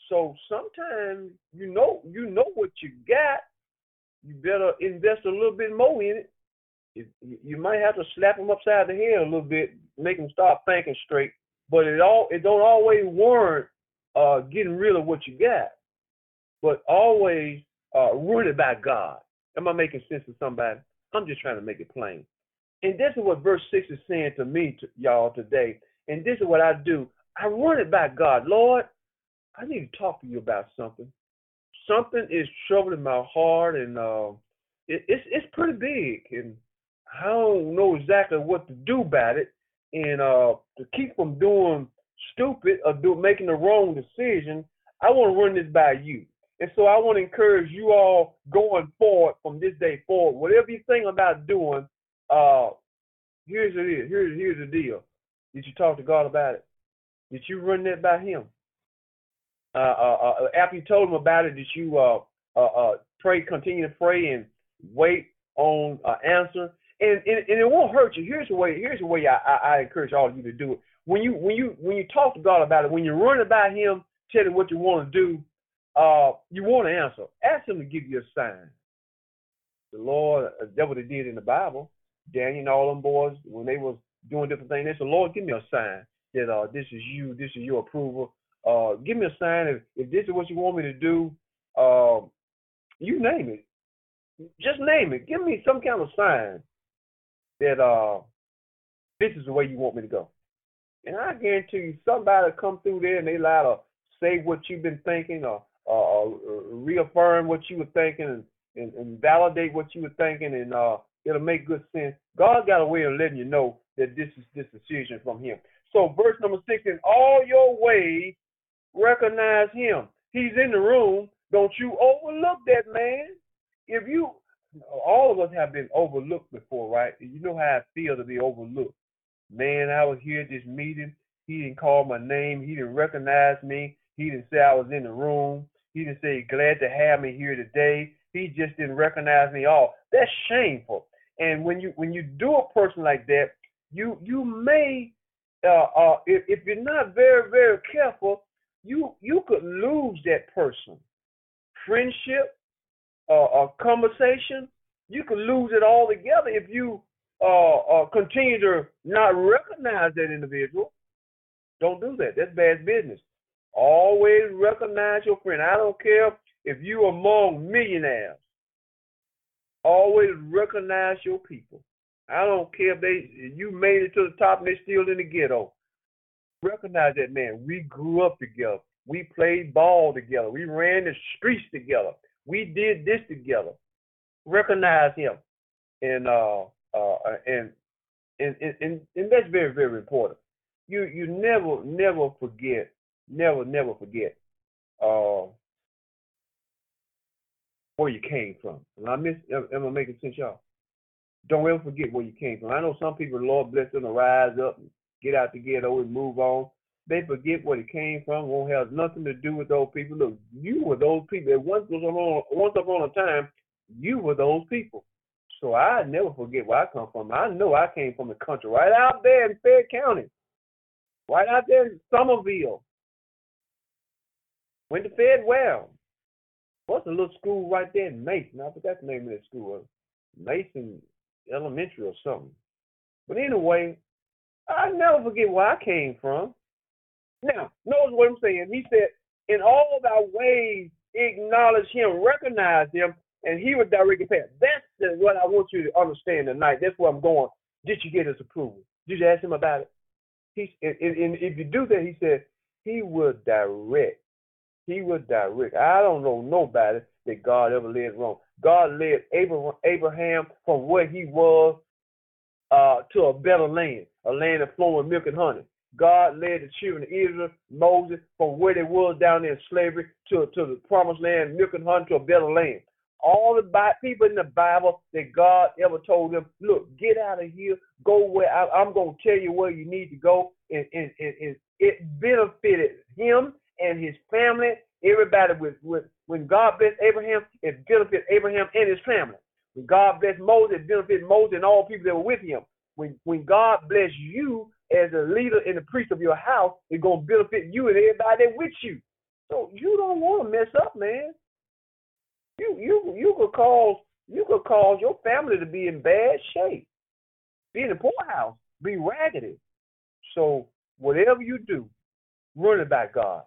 So sometimes you know you know what you got. You better invest a little bit more in it. You might have to slap them upside the head a little bit, make them start thinking straight. But it all it don't always warrant uh, getting rid of what you got, but always uh, rooted by God. Am I making sense to somebody? I'm just trying to make it plain. And this is what verse six is saying to me, to y'all today. And this is what I do. I run it by God, Lord. I need to talk to you about something. Something is troubling my heart, and uh, it, it's it's pretty big, and I don't know exactly what to do about it. And uh, to keep from doing stupid or do making the wrong decision, I want to run this by you. And so I want to encourage you all going forward from this day forward. Whatever you think about doing, uh, here's it is. Here's here's the deal. Did you talk to God about it? Did you run that by Him? Uh, uh, uh, after you told Him about it, did you uh, uh, uh, pray, continue to pray, and wait on an answer? And, and and it won't hurt you. Here's the way. Here's the way I, I, I encourage all of you to do it. When you when you when you talk to God about it, when you run about Him, tell Him what you want to do, uh, you want to answer. Ask Him to give you a sign. The Lord, that's what He did in the Bible. Daniel and all them boys, when they was doing different things, they said, "Lord, give me a sign that uh, this is you, this is your approval." Uh, give me a sign if, if this is what you want me to do. Uh, you name it. Just name it. Give me some kind of sign that uh this is the way you want me to go. And I guarantee you, somebody come through there and they lie to say what you've been thinking or, or, or reaffirm what you were thinking and, and, and, validate what you were thinking and uh, it'll make good sense. God got a way of letting you know that this is this decision from Him. So verse number six, in all your ways recognize Him. He's in the room. Don't you overlook that man. If you, all of us have been overlooked before, right? You know how it feels to be overlooked. Man, I was here at this meeting. He didn't call my name. He didn't recognize me. He didn't say I was in the room. He didn't say glad to have me here today. He just didn't recognize me all. That's shameful. And when you when you do a person like that, you you may uh, uh, if, if you're not very very careful, you you could lose that person. Friendship, uh, a conversation, you could lose it all together if you uh, uh, continue to not recognize that individual. Don't do that. That's bad business. Always recognize your friend. I don't care if you among millionaires. Always recognize your people. I don't care if they you made it to the top and they're still in the ghetto. Recognize that man. We grew up together. We played ball together. We ran the streets together. We did this together. Recognize him. And uh uh and and and, and that's very, very important. You you never, never forget, never, never forget uh where you came from. And I miss am I making sense, y'all? Don't ever forget where you came from. I know some people, Lord bless them, to rise up get out the ghetto and move on. They forget where it came from. Won't have nothing to do with those people. Look, you were those people. Once upon once upon a time, you were those people. So I never forget where I come from. I know I came from the country, right out there in Fayette County, right out there in Somerville. Went to Fed Well. What's a little school right there in Mason? I forgot the name of that school. Uh, Mason elementary or something. But anyway, I never forget where I came from. Now, notice what I'm saying. He said, in all thy ways, acknowledge him, recognize him, and he would direct your path. That's what I want you to understand tonight. That's where I'm going. Did you get his approval? Did you ask him about it? He, and, and if you do that, he said, he will direct. He would direct. I don't know nobody that God ever led wrong. God led Abraham from where he was uh, to a better land, a land of flowing milk and honey. God led the children of Israel, Moses, from where they was down in slavery to, to the promised land, milk and honey, to a better land. All the people in the Bible that God ever told them, look, get out of here, go where I, am going to tell you where you need to go. And, and, and, and it benefited him and his family, everybody with, with when God blessed Abraham, it benefited Abraham and his family. When God blessed Moses, it benefited Moses and all people that were with him. When when God bless you as a leader and the priest of your house, it's gonna benefit you and everybody that with you. So you don't want to mess up, man. You you you could cause you could cause your family to be in bad shape, be in the poorhouse, be raggedy. So whatever you do, run it by God.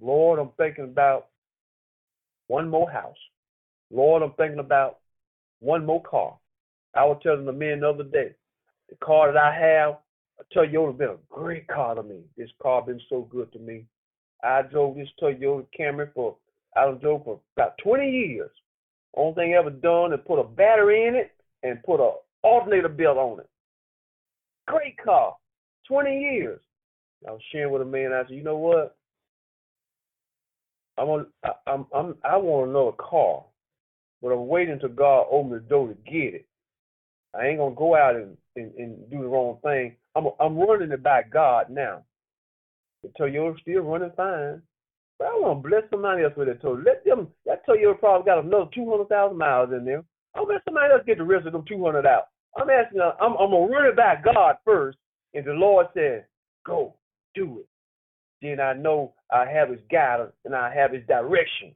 Lord, I'm thinking about one more house. Lord, I'm thinking about one more car. I was telling the men the other day, the car that I have, a Toyota, been a great car to me. This car been so good to me. I drove this Toyota Camry for I drove for about 20 years. Only thing I ever done is put a battery in it and put a alternator belt on it. Great car, 20 years. I was sharing with a man. I said, you know what? I'm on, I, I'm, I'm, I want another car, but I'm waiting until God opens the door to get it. I ain't gonna go out and, and, and do the wrong thing. I'm, I'm running it by God now. The Toyota's still running fine, but I want to bless somebody else with that Toyota. Let them. That Toyota probably got another two hundred thousand miles in there. I'll let somebody else get the rest of them two hundred out. I'm asking. I'm, I'm gonna run it by God first, and the Lord says, "Go, do it." then I know I have his guidance and I have his direction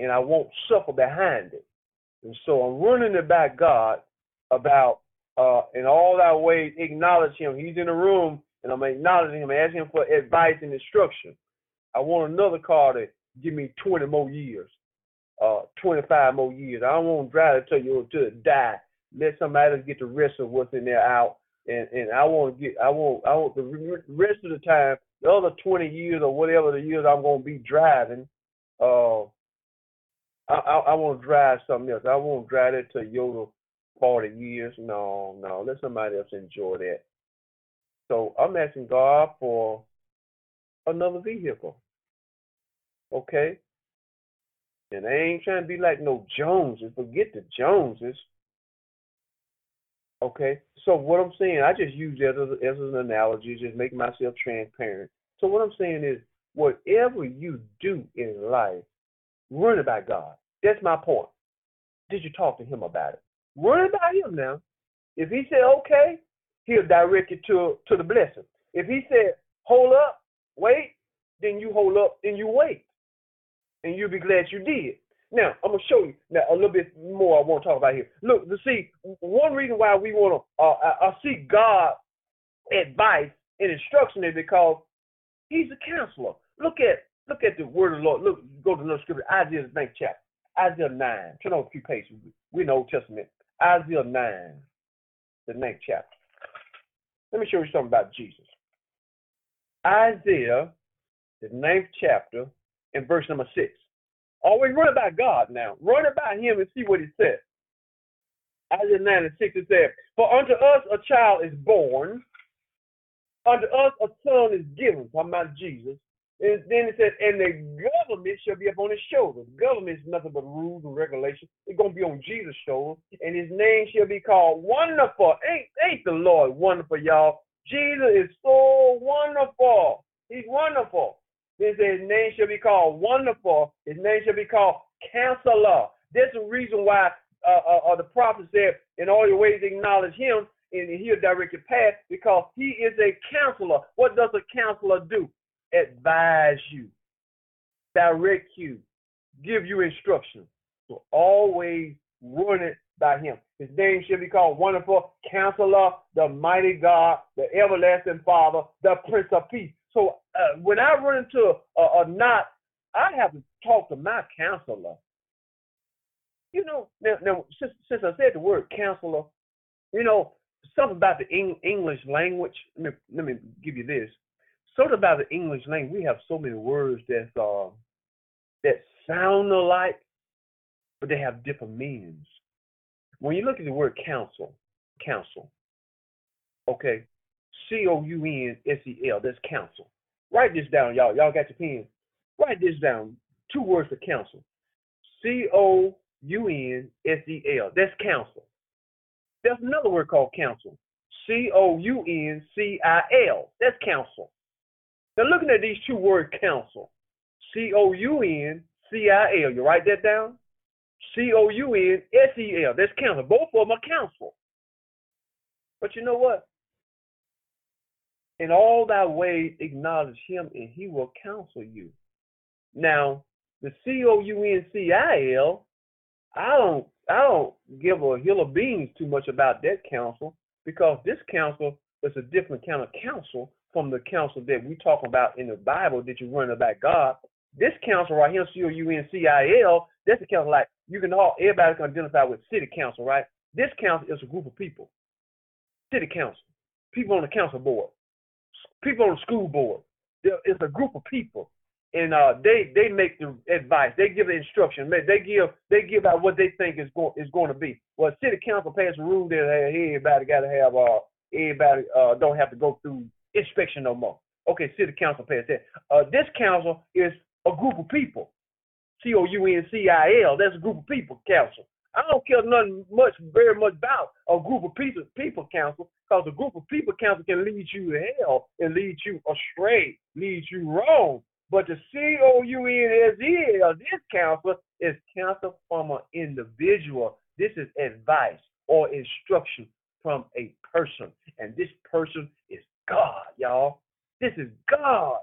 and I won't suffer behind it. And so I'm running it back God about uh, in all our ways acknowledge him. He's in the room and I'm acknowledging him, asking him for advice and instruction. I want another car to give me 20 more years. uh 25 more years. I don't want to drive it till you to die. Let somebody else get the rest of what's in there out. And and I want to get I want I want the rest of the time, the other 20 years or whatever the years I'm gonna be driving. Uh, I I, I want to drive something else. I won't drive it Toyota 40 years. No, no. Let somebody else enjoy that. So I'm asking God for another vehicle. Okay? And I ain't trying to be like no Joneses. Forget the Joneses. Okay? So what I'm saying, I just use that as, as an analogy, just make myself transparent. So what I'm saying is, whatever you do in life, run by God. That's my point. Did you talk to him about it? Run by him now. If he said okay, he'll direct you to to the blessing. If he said hold up, wait, then you hold up and you wait. And you'll be glad you did. Now, I'm to show you now a little bit more I want to talk about here. Look, to see, one reason why we want to uh, uh, uh, seek God advice and instruction is because he's a counselor. Look at look at the word of the Lord. Look, go to the scripture, Isaiah 9 chapter. Isaiah 9. Turn over a few pages. We know Old Testament. Isaiah 9, the ninth chapter. Let me show you something about Jesus. Isaiah, the ninth chapter, and verse number six. Always run about God now. Run about Him and see what He says. Isaiah 9 and 6 it says, For unto us a child is born, unto us a son is given. Talking about Jesus. And then it says, and the government shall be upon his shoulders. Government is nothing but rules and regulations. It's gonna be on Jesus' shoulders, and his name shall be called Wonderful. Ain't ain't the Lord wonderful, y'all? Jesus is so wonderful. He's wonderful. Then his name shall be called Wonderful. His name shall be called Counselor. That's the reason why uh, uh, uh, the prophet said, "In all your ways acknowledge Him, and He'll direct your path," because He is a counselor. What does a counselor do? advise you, direct you, give you instructions. So always run it by him. His name should be called Wonderful Counselor, the Mighty God, the Everlasting Father, the Prince of Peace. So uh, when I run into a, a knot, I have to talk to my counselor. You know, now, now since, since I said the word counselor, you know, something about the English language. Let me, let me give you this something about the English language. We have so many words that uh, that sound alike, but they have different meanings. When you look at the word counsel, counsel, okay, C O U N S E L, that's counsel. Write this down, y'all. Y'all got your pen? Write this down. Two words for counsel. C O U N S E L. That's counsel. There's another word called counsel. C O U N C I L. That's counsel. Now, looking at these two words, counsel, C O U N C I L, you write that down? C O U N S E L, that's counsel. Both of them are counsel. But you know what? In all thy ways, acknowledge him, and he will counsel you. Now, the C O U N C I L, I don't, I don't give a hill of beans too much about that council because this council is a different kind of council from the council that we talk about in the Bible that you run about God. This council right here, C O U N C I L, that's a council like you can all everybody can identify with city council, right? This council is a group of people. City council, people on the council board, people on the school board. It's a group of people, and uh, they they make the advice, they give the instruction, they give they give out what they think is going is going to be. Well, city council passed a rule that hey, everybody got to have uh everybody uh don't have to go through inspection no more. Okay, city council passed that. Uh, this council is a group of people. C O U N C I L. That's a group of people council. I don't care nothing much, very much about a group of people, people council, because a group of people council can lead you to hell and lead you astray, lead you wrong. But the C O U N S E L, this council is counsel from an individual. This is advice or instruction from a person, and this person is God, y'all. This is God.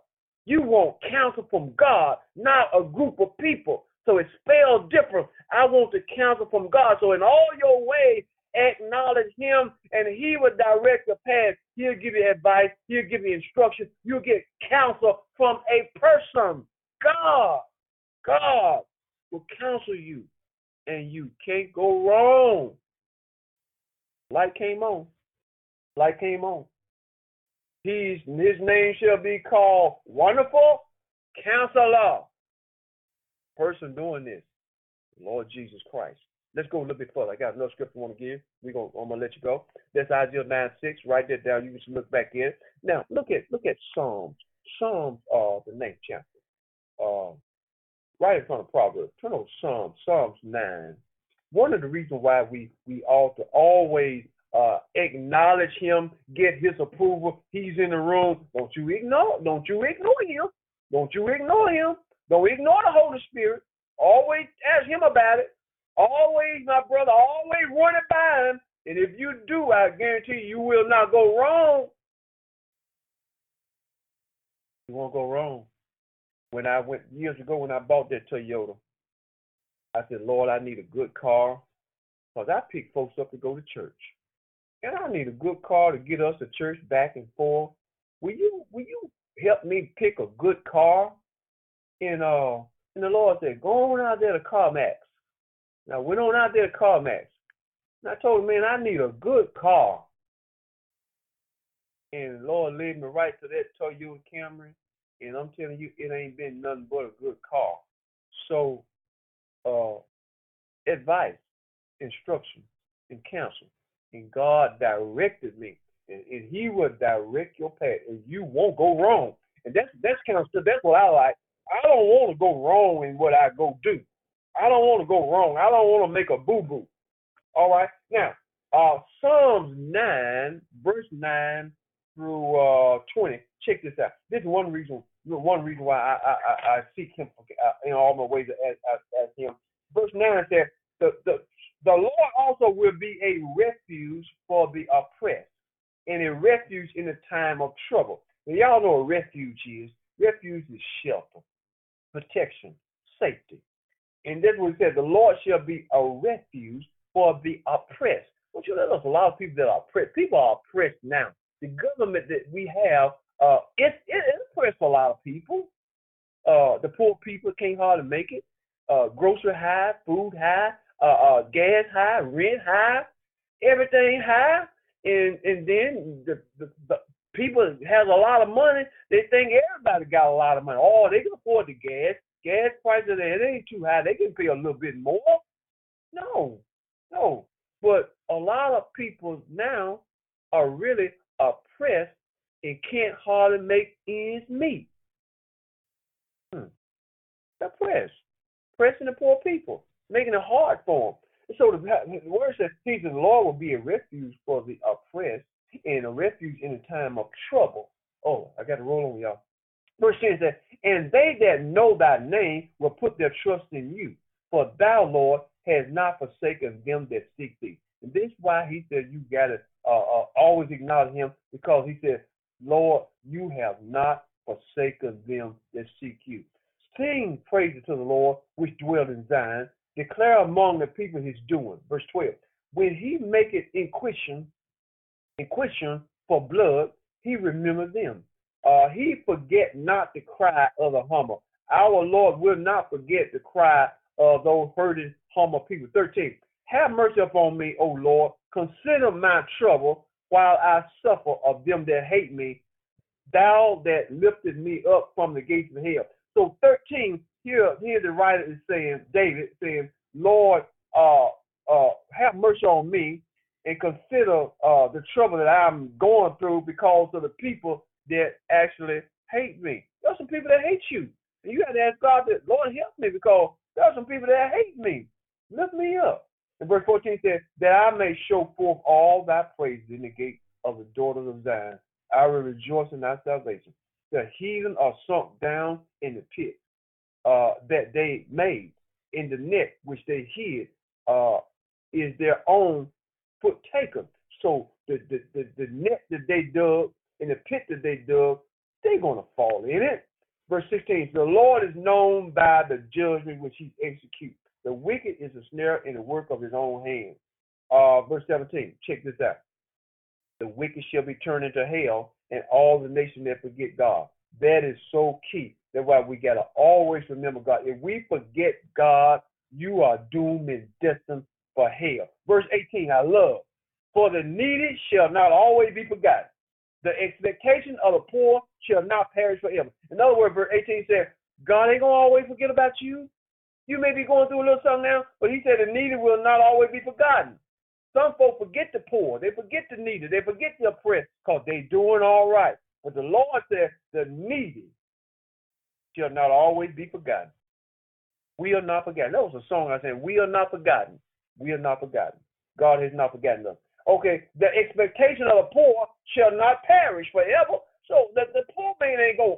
You want counsel from God, not a group of people. So it's spelled different. I want the counsel from God. So in all your ways, acknowledge Him, and He will direct your path. He'll give you advice. He'll give you instruction. You'll get counsel from a person. God. God. will counsel you, and you can't go wrong. Light came on. Light came on. He's his name shall be called Wonderful Counselor. Person doing this, Lord Jesus Christ. Let's go a little bit further. I got another scripture I want to give. We going I'm gonna let you go. That's Isaiah 9 6. Write that down. You can look back in. Now look at look at Psalms. Psalms uh the ninth chapter. Uh right in front of Proverbs. Turn on Psalms, Psalms nine. One of the reasons why we we ought to always uh, acknowledge him, get his approval. He's in the room. Don't you ignore, don't you ignore him. Don't you ignore him. Don't ignore the Holy Spirit. Always ask him about it. Always, my brother, always run it by him. And if you do, I guarantee you, will not go wrong. You won't go wrong. When I went years ago when I bought that Toyota, I said, Lord, I need a good car. Because I pick folks up to go to church. And I need a good car to get us to church back and forth. Will you will you help me pick a good car? And uh and the Lord said, Go on out there to CarMax. Now went on out there to CarMax. And I told him, man, I need a good car. And Lord led me right to that Toyota Camry. And I'm telling you, it ain't been nothing but a good car. So uh advice, instruction, and counsel. And God directed me. And, and he will direct your path and you won't go wrong. And that's that's kind of stuff that's what I like. I don't want to go wrong in what I go do. I don't want to go wrong. I don't want to make a boo boo. All right. Now, uh, Psalms 9, verse 9 through uh, 20. Check this out. This is one reason one reason why I, I, I seek him uh, in all my ways as, him. Verse 9 says, the, the, the Lord also will be a refuge for the oppressed and a refuge in the time of trouble. Now, y'all know what refuge is. Refuge is shelter, protection, safety. And that's what said. The Lord shall be a refuge for the oppressed. Don't you know there's a lot of people that are oppressed? People are oppressed now. The government that we have, uh, it, it, it oppresses a lot of people. Uh, the poor people can't hardly make it. Uh, grocery high, food high, uh, uh, gas high, rent high, everything high. And and then the, the, the people has a lot of money. They think everybody got a lot of money. Oh, they can afford the gas gas prices it ain't too high. They can pay a little bit more. No, no. But a lot of people now are really oppressed and can't hardly make ends meet. Hmm. Oppressed. Pressing the poor people, making it hard for them. So the, the word says, Jesus, the Lord will be a refuge for the oppressed and a refuge in a time of trouble. Oh, I got to roll on y'all. Verse 10 says, And they that know thy name will put their trust in you, for thou, Lord, has not forsaken them that seek thee. And this is why he said you got to uh, uh, always acknowledge him, because he said, Lord, you have not forsaken them that seek you. Sing praises to the Lord, which dwell in Zion. Declare among the people his doing. Verse 12. When he maketh inquisition, inquisition for blood, he remember them. Uh, he forget not the cry of the humble. Our Lord will not forget the cry of those hurting, humble people. 13. Have mercy upon me, O Lord. Consider my trouble while I suffer of them that hate me. Thou that lifted me up from the gates of hell. So 13, here, here the writer is saying, David saying, Lord, uh, uh, have mercy on me and consider uh, the trouble that I'm going through because of the people that actually hate me. There's some people that hate you. And you got to ask God that, Lord, help me because there are some people that hate me. Lift me up. And verse 14 says, That I may show forth all thy praises in the gate of the daughters of Zion. I will rejoice in thy salvation. The heathen are sunk down in the pit uh, that they made, in the net which they hid, uh, is their own foot taken. So the, the, the, the net that they dug in the pit that they dug, they're going to fall in it. Verse 16, the Lord is known by the judgment which he executes. The wicked is a snare in the work of his own hand. Uh, verse 17, check this out. The wicked shall be turned into hell, and all the nations that forget God. That is so key. That's why we gotta always remember God. If we forget God, you are doomed and destined for hell. Verse 18, I love. For the needy shall not always be forgotten. The expectation of the poor shall not perish forever. In other words, verse 18 says, God ain't gonna always forget about you. You may be going through a little something now, but he said the needy will not always be forgotten. Some folk forget the poor, they forget the needy, they forget the oppressed, because they doing all right. But the Lord said the needy shall not always be forgotten. We are not forgotten. That was a song I said, We are not forgotten. We are not forgotten. God has not forgotten us. Okay, the expectation of the poor shall not perish forever. So the, the poor man ain't going,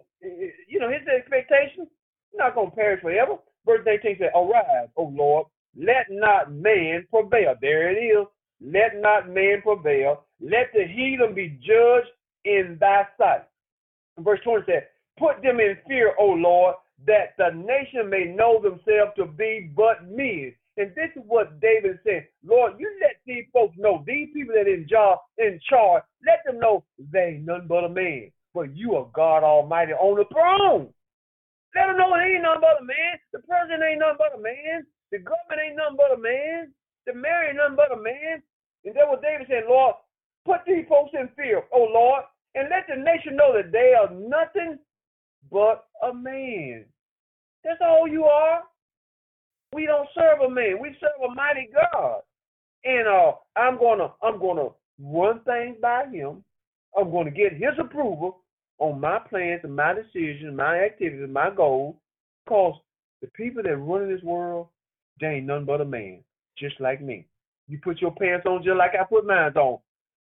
you know, his expectation not going to perish forever. Verse 18 says, Arise, O Lord, let not man prevail. There it is. Let not man prevail. Let the heathen be judged in thy sight. verse 20 says, Put them in fear, O Lord, that the nation may know themselves to be but men. And this is what David said, Lord, you let these folks know, these people that in charge, in charge, let them know they ain't nothing but a man. But you are God Almighty on the throne. Let them know they ain't nothing but a man. The president ain't nothing but a man. The government ain't nothing but a man. The mayor ain't nothing but a man. And that's what David said, Lord, put these folks in fear, oh Lord, and let the nation know that they are nothing but a man. That's all you are. We don't serve a man. We serve a mighty God. And uh, I'm gonna I'm gonna run things by him. I'm gonna get his approval on my plans and my decisions, my activities, my goals. Cause the people that run this world, they ain't nothing but a man, just like me. You put your pants on just like I put mine on,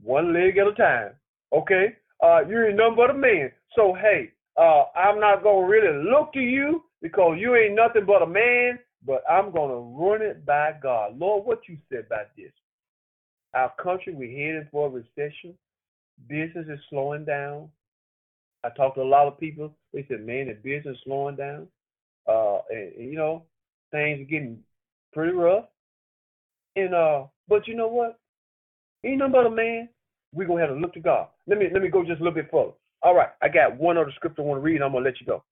one leg at a time. Okay? Uh, you ain't nothing but a man. So hey, uh, I'm not gonna really look to you because you ain't nothing but a man but I'm going to run it by God. Lord, what you said about this? Our country, we're heading for a recession. Business is slowing down. I talked to a lot of people. They said, man, the business is slowing down. Uh, and, and, you know, things are getting pretty rough. And uh, but you know what? Ain't nothing but a man. We're gonna have to look to God. Let me let me go just a little bit further. All right, I got one other scripture I want to read. I'm gonna let you go.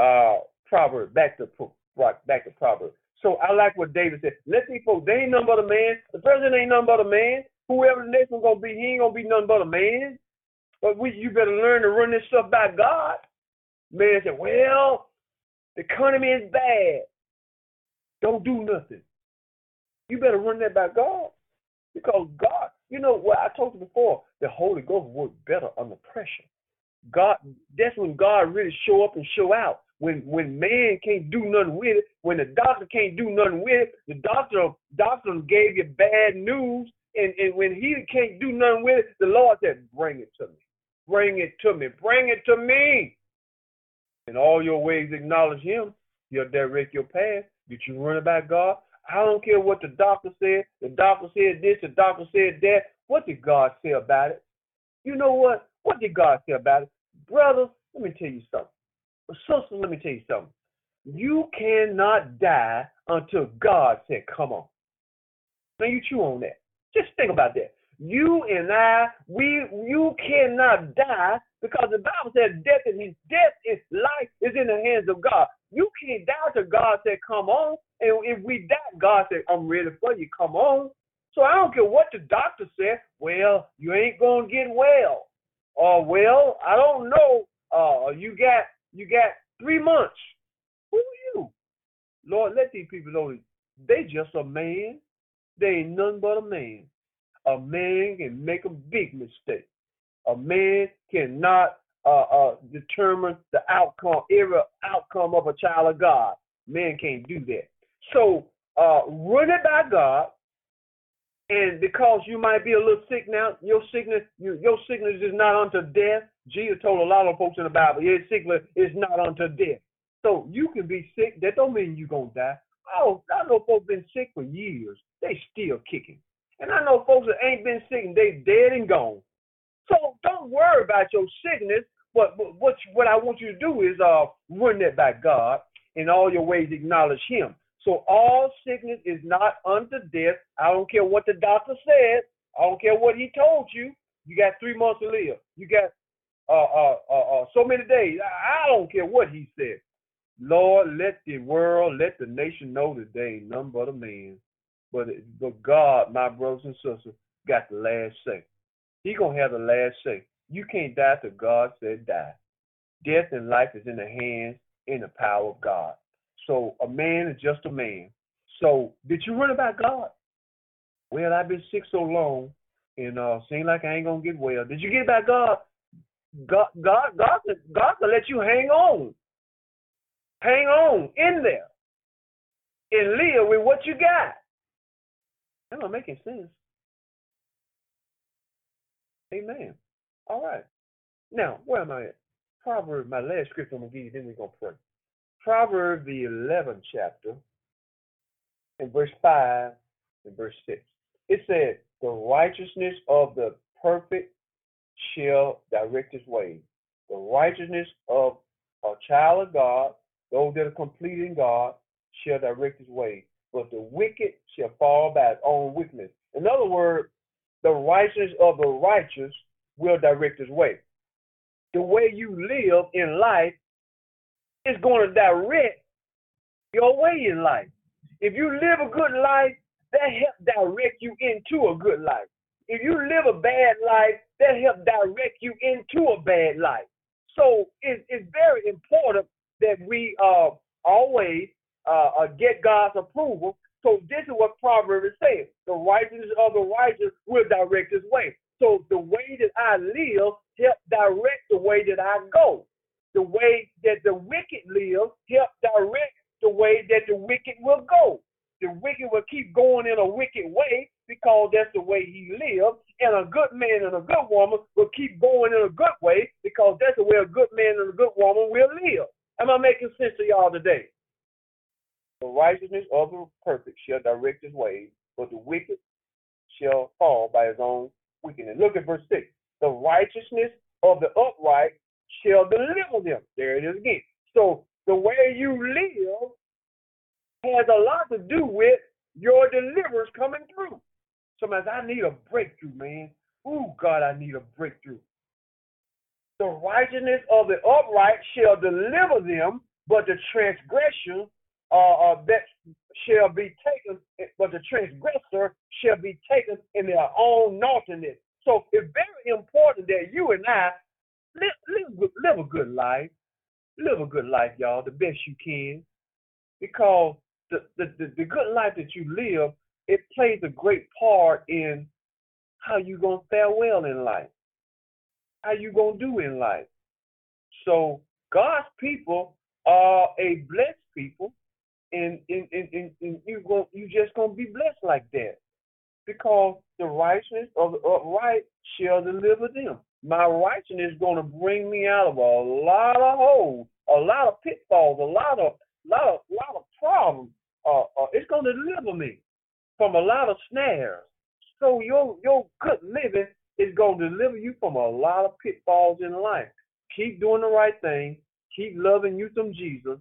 Uh, Proverbs, back to brought back to Proverbs. So I like what David said. Let these folks, they ain't nothing but a man. The president ain't nothing but a man. Whoever the next one's gonna be, he ain't gonna be nothing but a man. But we you better learn to run this stuff by God. Man said, Well, the economy is bad. Don't do nothing. You better run that by God. Because God, you know what I told you before, the Holy Ghost works better under pressure. God that's when God really show up and show out when when man can't do nothing with it, when the doctor can't do nothing with it, the doctor doctor gave you bad news, and, and when he can't do nothing with it, the Lord said, Bring it to me. Bring it to me. Bring it to me. In all your ways acknowledge him. He'll direct your path. Did you run about God? I don't care what the doctor said. The doctor said this, the doctor said that. What did God say about it? You know what? What did God say about it? Brother, let me tell you something. Sister, let me tell you something. You cannot die until God said, come on. Now you chew on that. Just think about that. You and I, we you cannot die because the Bible says death is death is life is in the hands of God. You can't die until God said, Come on. And if we die, God said, I'm ready for you. Come on. So I don't care what the doctor said. Well, you ain't gonna get well. Or well, I don't know. Uh, you got you got three months. Who are you? Lord, let these people know they just a man. They ain't nothing but a man. A man can make a big mistake. A man cannot uh, uh, determine the outcome, every outcome of a child of God. Man can't do that. So uh, run it by God, and because you might be a little sick now, your sickness, you, your sickness is not unto death. Jesus told a lot of folks in the Bible, your sickness is not unto death. So you can be sick. That don't mean you're gonna die. Oh, I know folks been sick for years. They still kicking. And I know folks that ain't been sick and they dead and gone. So don't worry about your sickness. But, but what what I want you to do is uh run that by God in all your ways acknowledge Him. So all sickness is not unto death. I don't care what the doctor said. I don't care what he told you. You got three months to live. You got uh, uh, uh, uh, so many days. I, don't care what he said. Lord, let the world, let the nation know that they ain't nothing but a man. But, but God, my brothers and sisters, got the last say. He gonna have the last say. You can't die till God said die. Death and life is in the hands, in the power of God. So a man is just a man. So did you run about God? Well, I've been sick so long, and uh, seem like I ain't gonna get well. Did you get about God? God, God, God, God can let you hang on, hang on in there, and live with what you got. That not making sense. Amen. All right. Now, where am I at? Proverbs, my last scripture I'm to give you, then we're to pray. Proverbs, the 11th chapter, in verse 5 and verse 6. It said, The righteousness of the perfect shall direct his way. The righteousness of a child of God, those that are complete in God, shall direct his way. But the wicked shall fall by his own wickedness. In other words, the righteousness of the righteous will direct his way. The way you live in life is going to direct your way in life. If you live a good life, that help direct you into a good life. If you live a bad life, that help direct you into a bad life. So it, it's very important that we uh, always uh, uh, get God's approval. So this is what Proverbs is saying. The righteousness of the righteous will direct his way. So the way that I live help direct the way that I go. The way that the wicked live help direct the way that the wicked will go. The wicked will keep going in a wicked way because that's the way he lives. And a good man and a good woman will keep going in a good way because that's the way a good man and a good woman will live. Am I making sense to y'all today? The righteousness of the perfect shall direct his ways, but the wicked shall fall by his own wickedness. Look at verse 6. The righteousness of the upright shall deliver them. There it is again. So the way you live has a lot to do with your deliverance coming through. Sometimes I need a breakthrough, man. Oh, God, I need a breakthrough. The righteousness of the upright shall deliver them, but the transgression uh, uh, that shall be taken, but the transgressor shall be taken in their own naughtiness. So it's very important that you and I live, live, live a good life. Live a good life, y'all, the best you can. Because the, the, the, the good life that you live, it plays a great part in how you going to fare well in life, how you going to do in life. So God's people are a blessed people and and and, and, you go you just gonna be blessed like that. Because the righteousness of the upright shall deliver them. My righteousness is gonna bring me out of a lot of holes, a lot of pitfalls, a lot of lot of lot of problems. Uh, uh, it's gonna deliver me from a lot of snares. So your your good living is gonna deliver you from a lot of pitfalls in life. Keep doing the right thing. Keep loving you some Jesus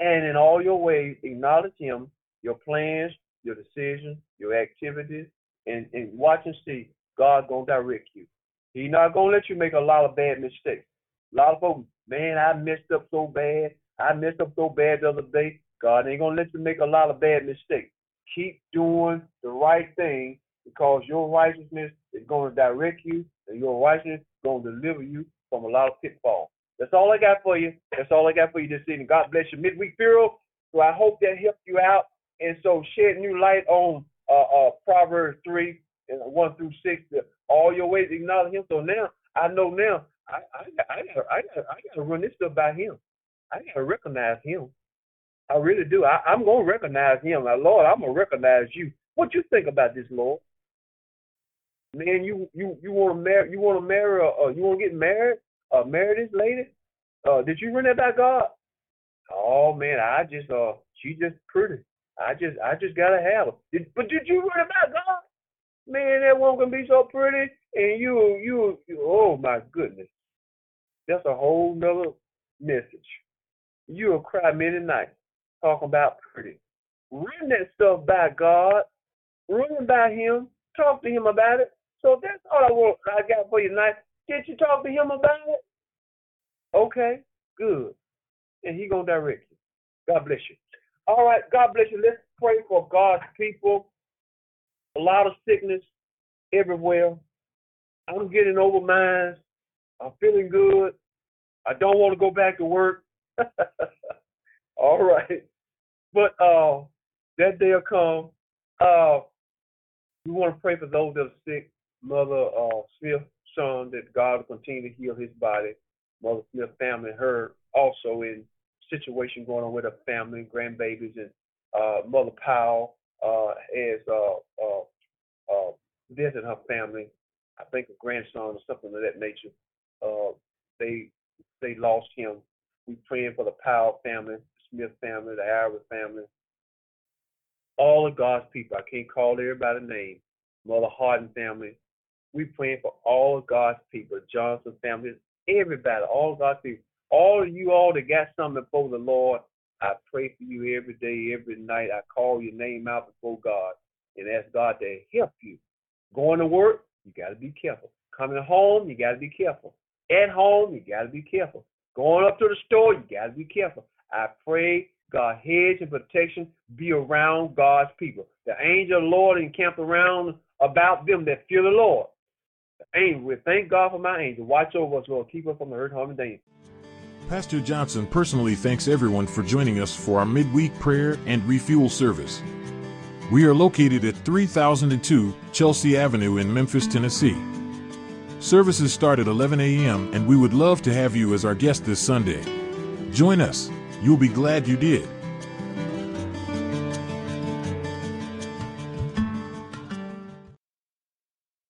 and in all your ways acknowledge him, your plans, your decisions, your activities, and, and watch and see God gonna direct you. He's not gonna let you make a lot of bad mistakes. A lot of folks, man, I messed up so bad. I messed up so bad the other day. God ain't gonna let you make a lot of bad mistakes. Keep doing the right thing because your righteousness is gonna direct you, and your righteousness is gonna deliver you from a lot of pitfalls. That's all I got for you. That's all I got for you this evening. God bless you. Midweek Refuel. So I hope that helped you out. And so shed new light on uh, uh, Proverbs 3 and 1 through 6. All your ways acknowledge him. So now I know now I, I, I, gotta, I, gotta, I gotta run this stuff by him. I gotta recognize him. I really do. I, I'm gonna recognize him. Now, Lord, I'm gonna recognize you. What you think about this, Lord? Man, you you you want to marry? You want to marry? Uh, you want to get married? uh, Meredith lady? Uh, did you run that by God? Oh man, I just uh, she just pretty. I just I just gotta have her. Did, but did you run it by God? Man, that woman can be so pretty, and you you, you oh my goodness, that's a whole nother message. You'll cry many nights talking about pretty. Run that stuff by God. Run by Him. Talk to Him about it. So that's all I want. I got for you tonight. Did you talk to him about it? Okay, good. And he gonna direct you. God bless you. All right, God bless you. Let's pray for God's people. A lot of sickness everywhere. I'm getting over mine. I'm feeling good. I don't want to go back to work. All right. But uh that day will come. Uh we want to pray for those that are sick. Mother uh Smith son that God will continue to heal his body. Mother Smith family, her also in situation going on with her family, grandbabies, and uh, Mother Powell uh, has uh, uh, uh, visited her family. I think a grandson or something of that nature. Uh, they they lost him. We praying for the Powell family, the Smith family, the Albert family, all of God's people. I can't call everybody name. Mother Harden family. We praying for all of God's people, Johnson family, everybody, all God's people. All of you all that got something before the Lord, I pray for you every day, every night. I call your name out before God and ask God to help you. Going to work, you got to be careful. Coming home, you got to be careful. At home, you got to be careful. Going up to the store, you got to be careful. I pray God hedge and protection be around God's people. The angel of the Lord encamp around about them that fear the Lord. The angel, we thank God for my angel. Watch over us, Lord. Keep us from the hurt, harm, and danger. Pastor Johnson personally thanks everyone for joining us for our midweek prayer and refuel service. We are located at 3002 Chelsea Avenue in Memphis, Tennessee. Services start at 11 a.m., and we would love to have you as our guest this Sunday. Join us. You'll be glad you did.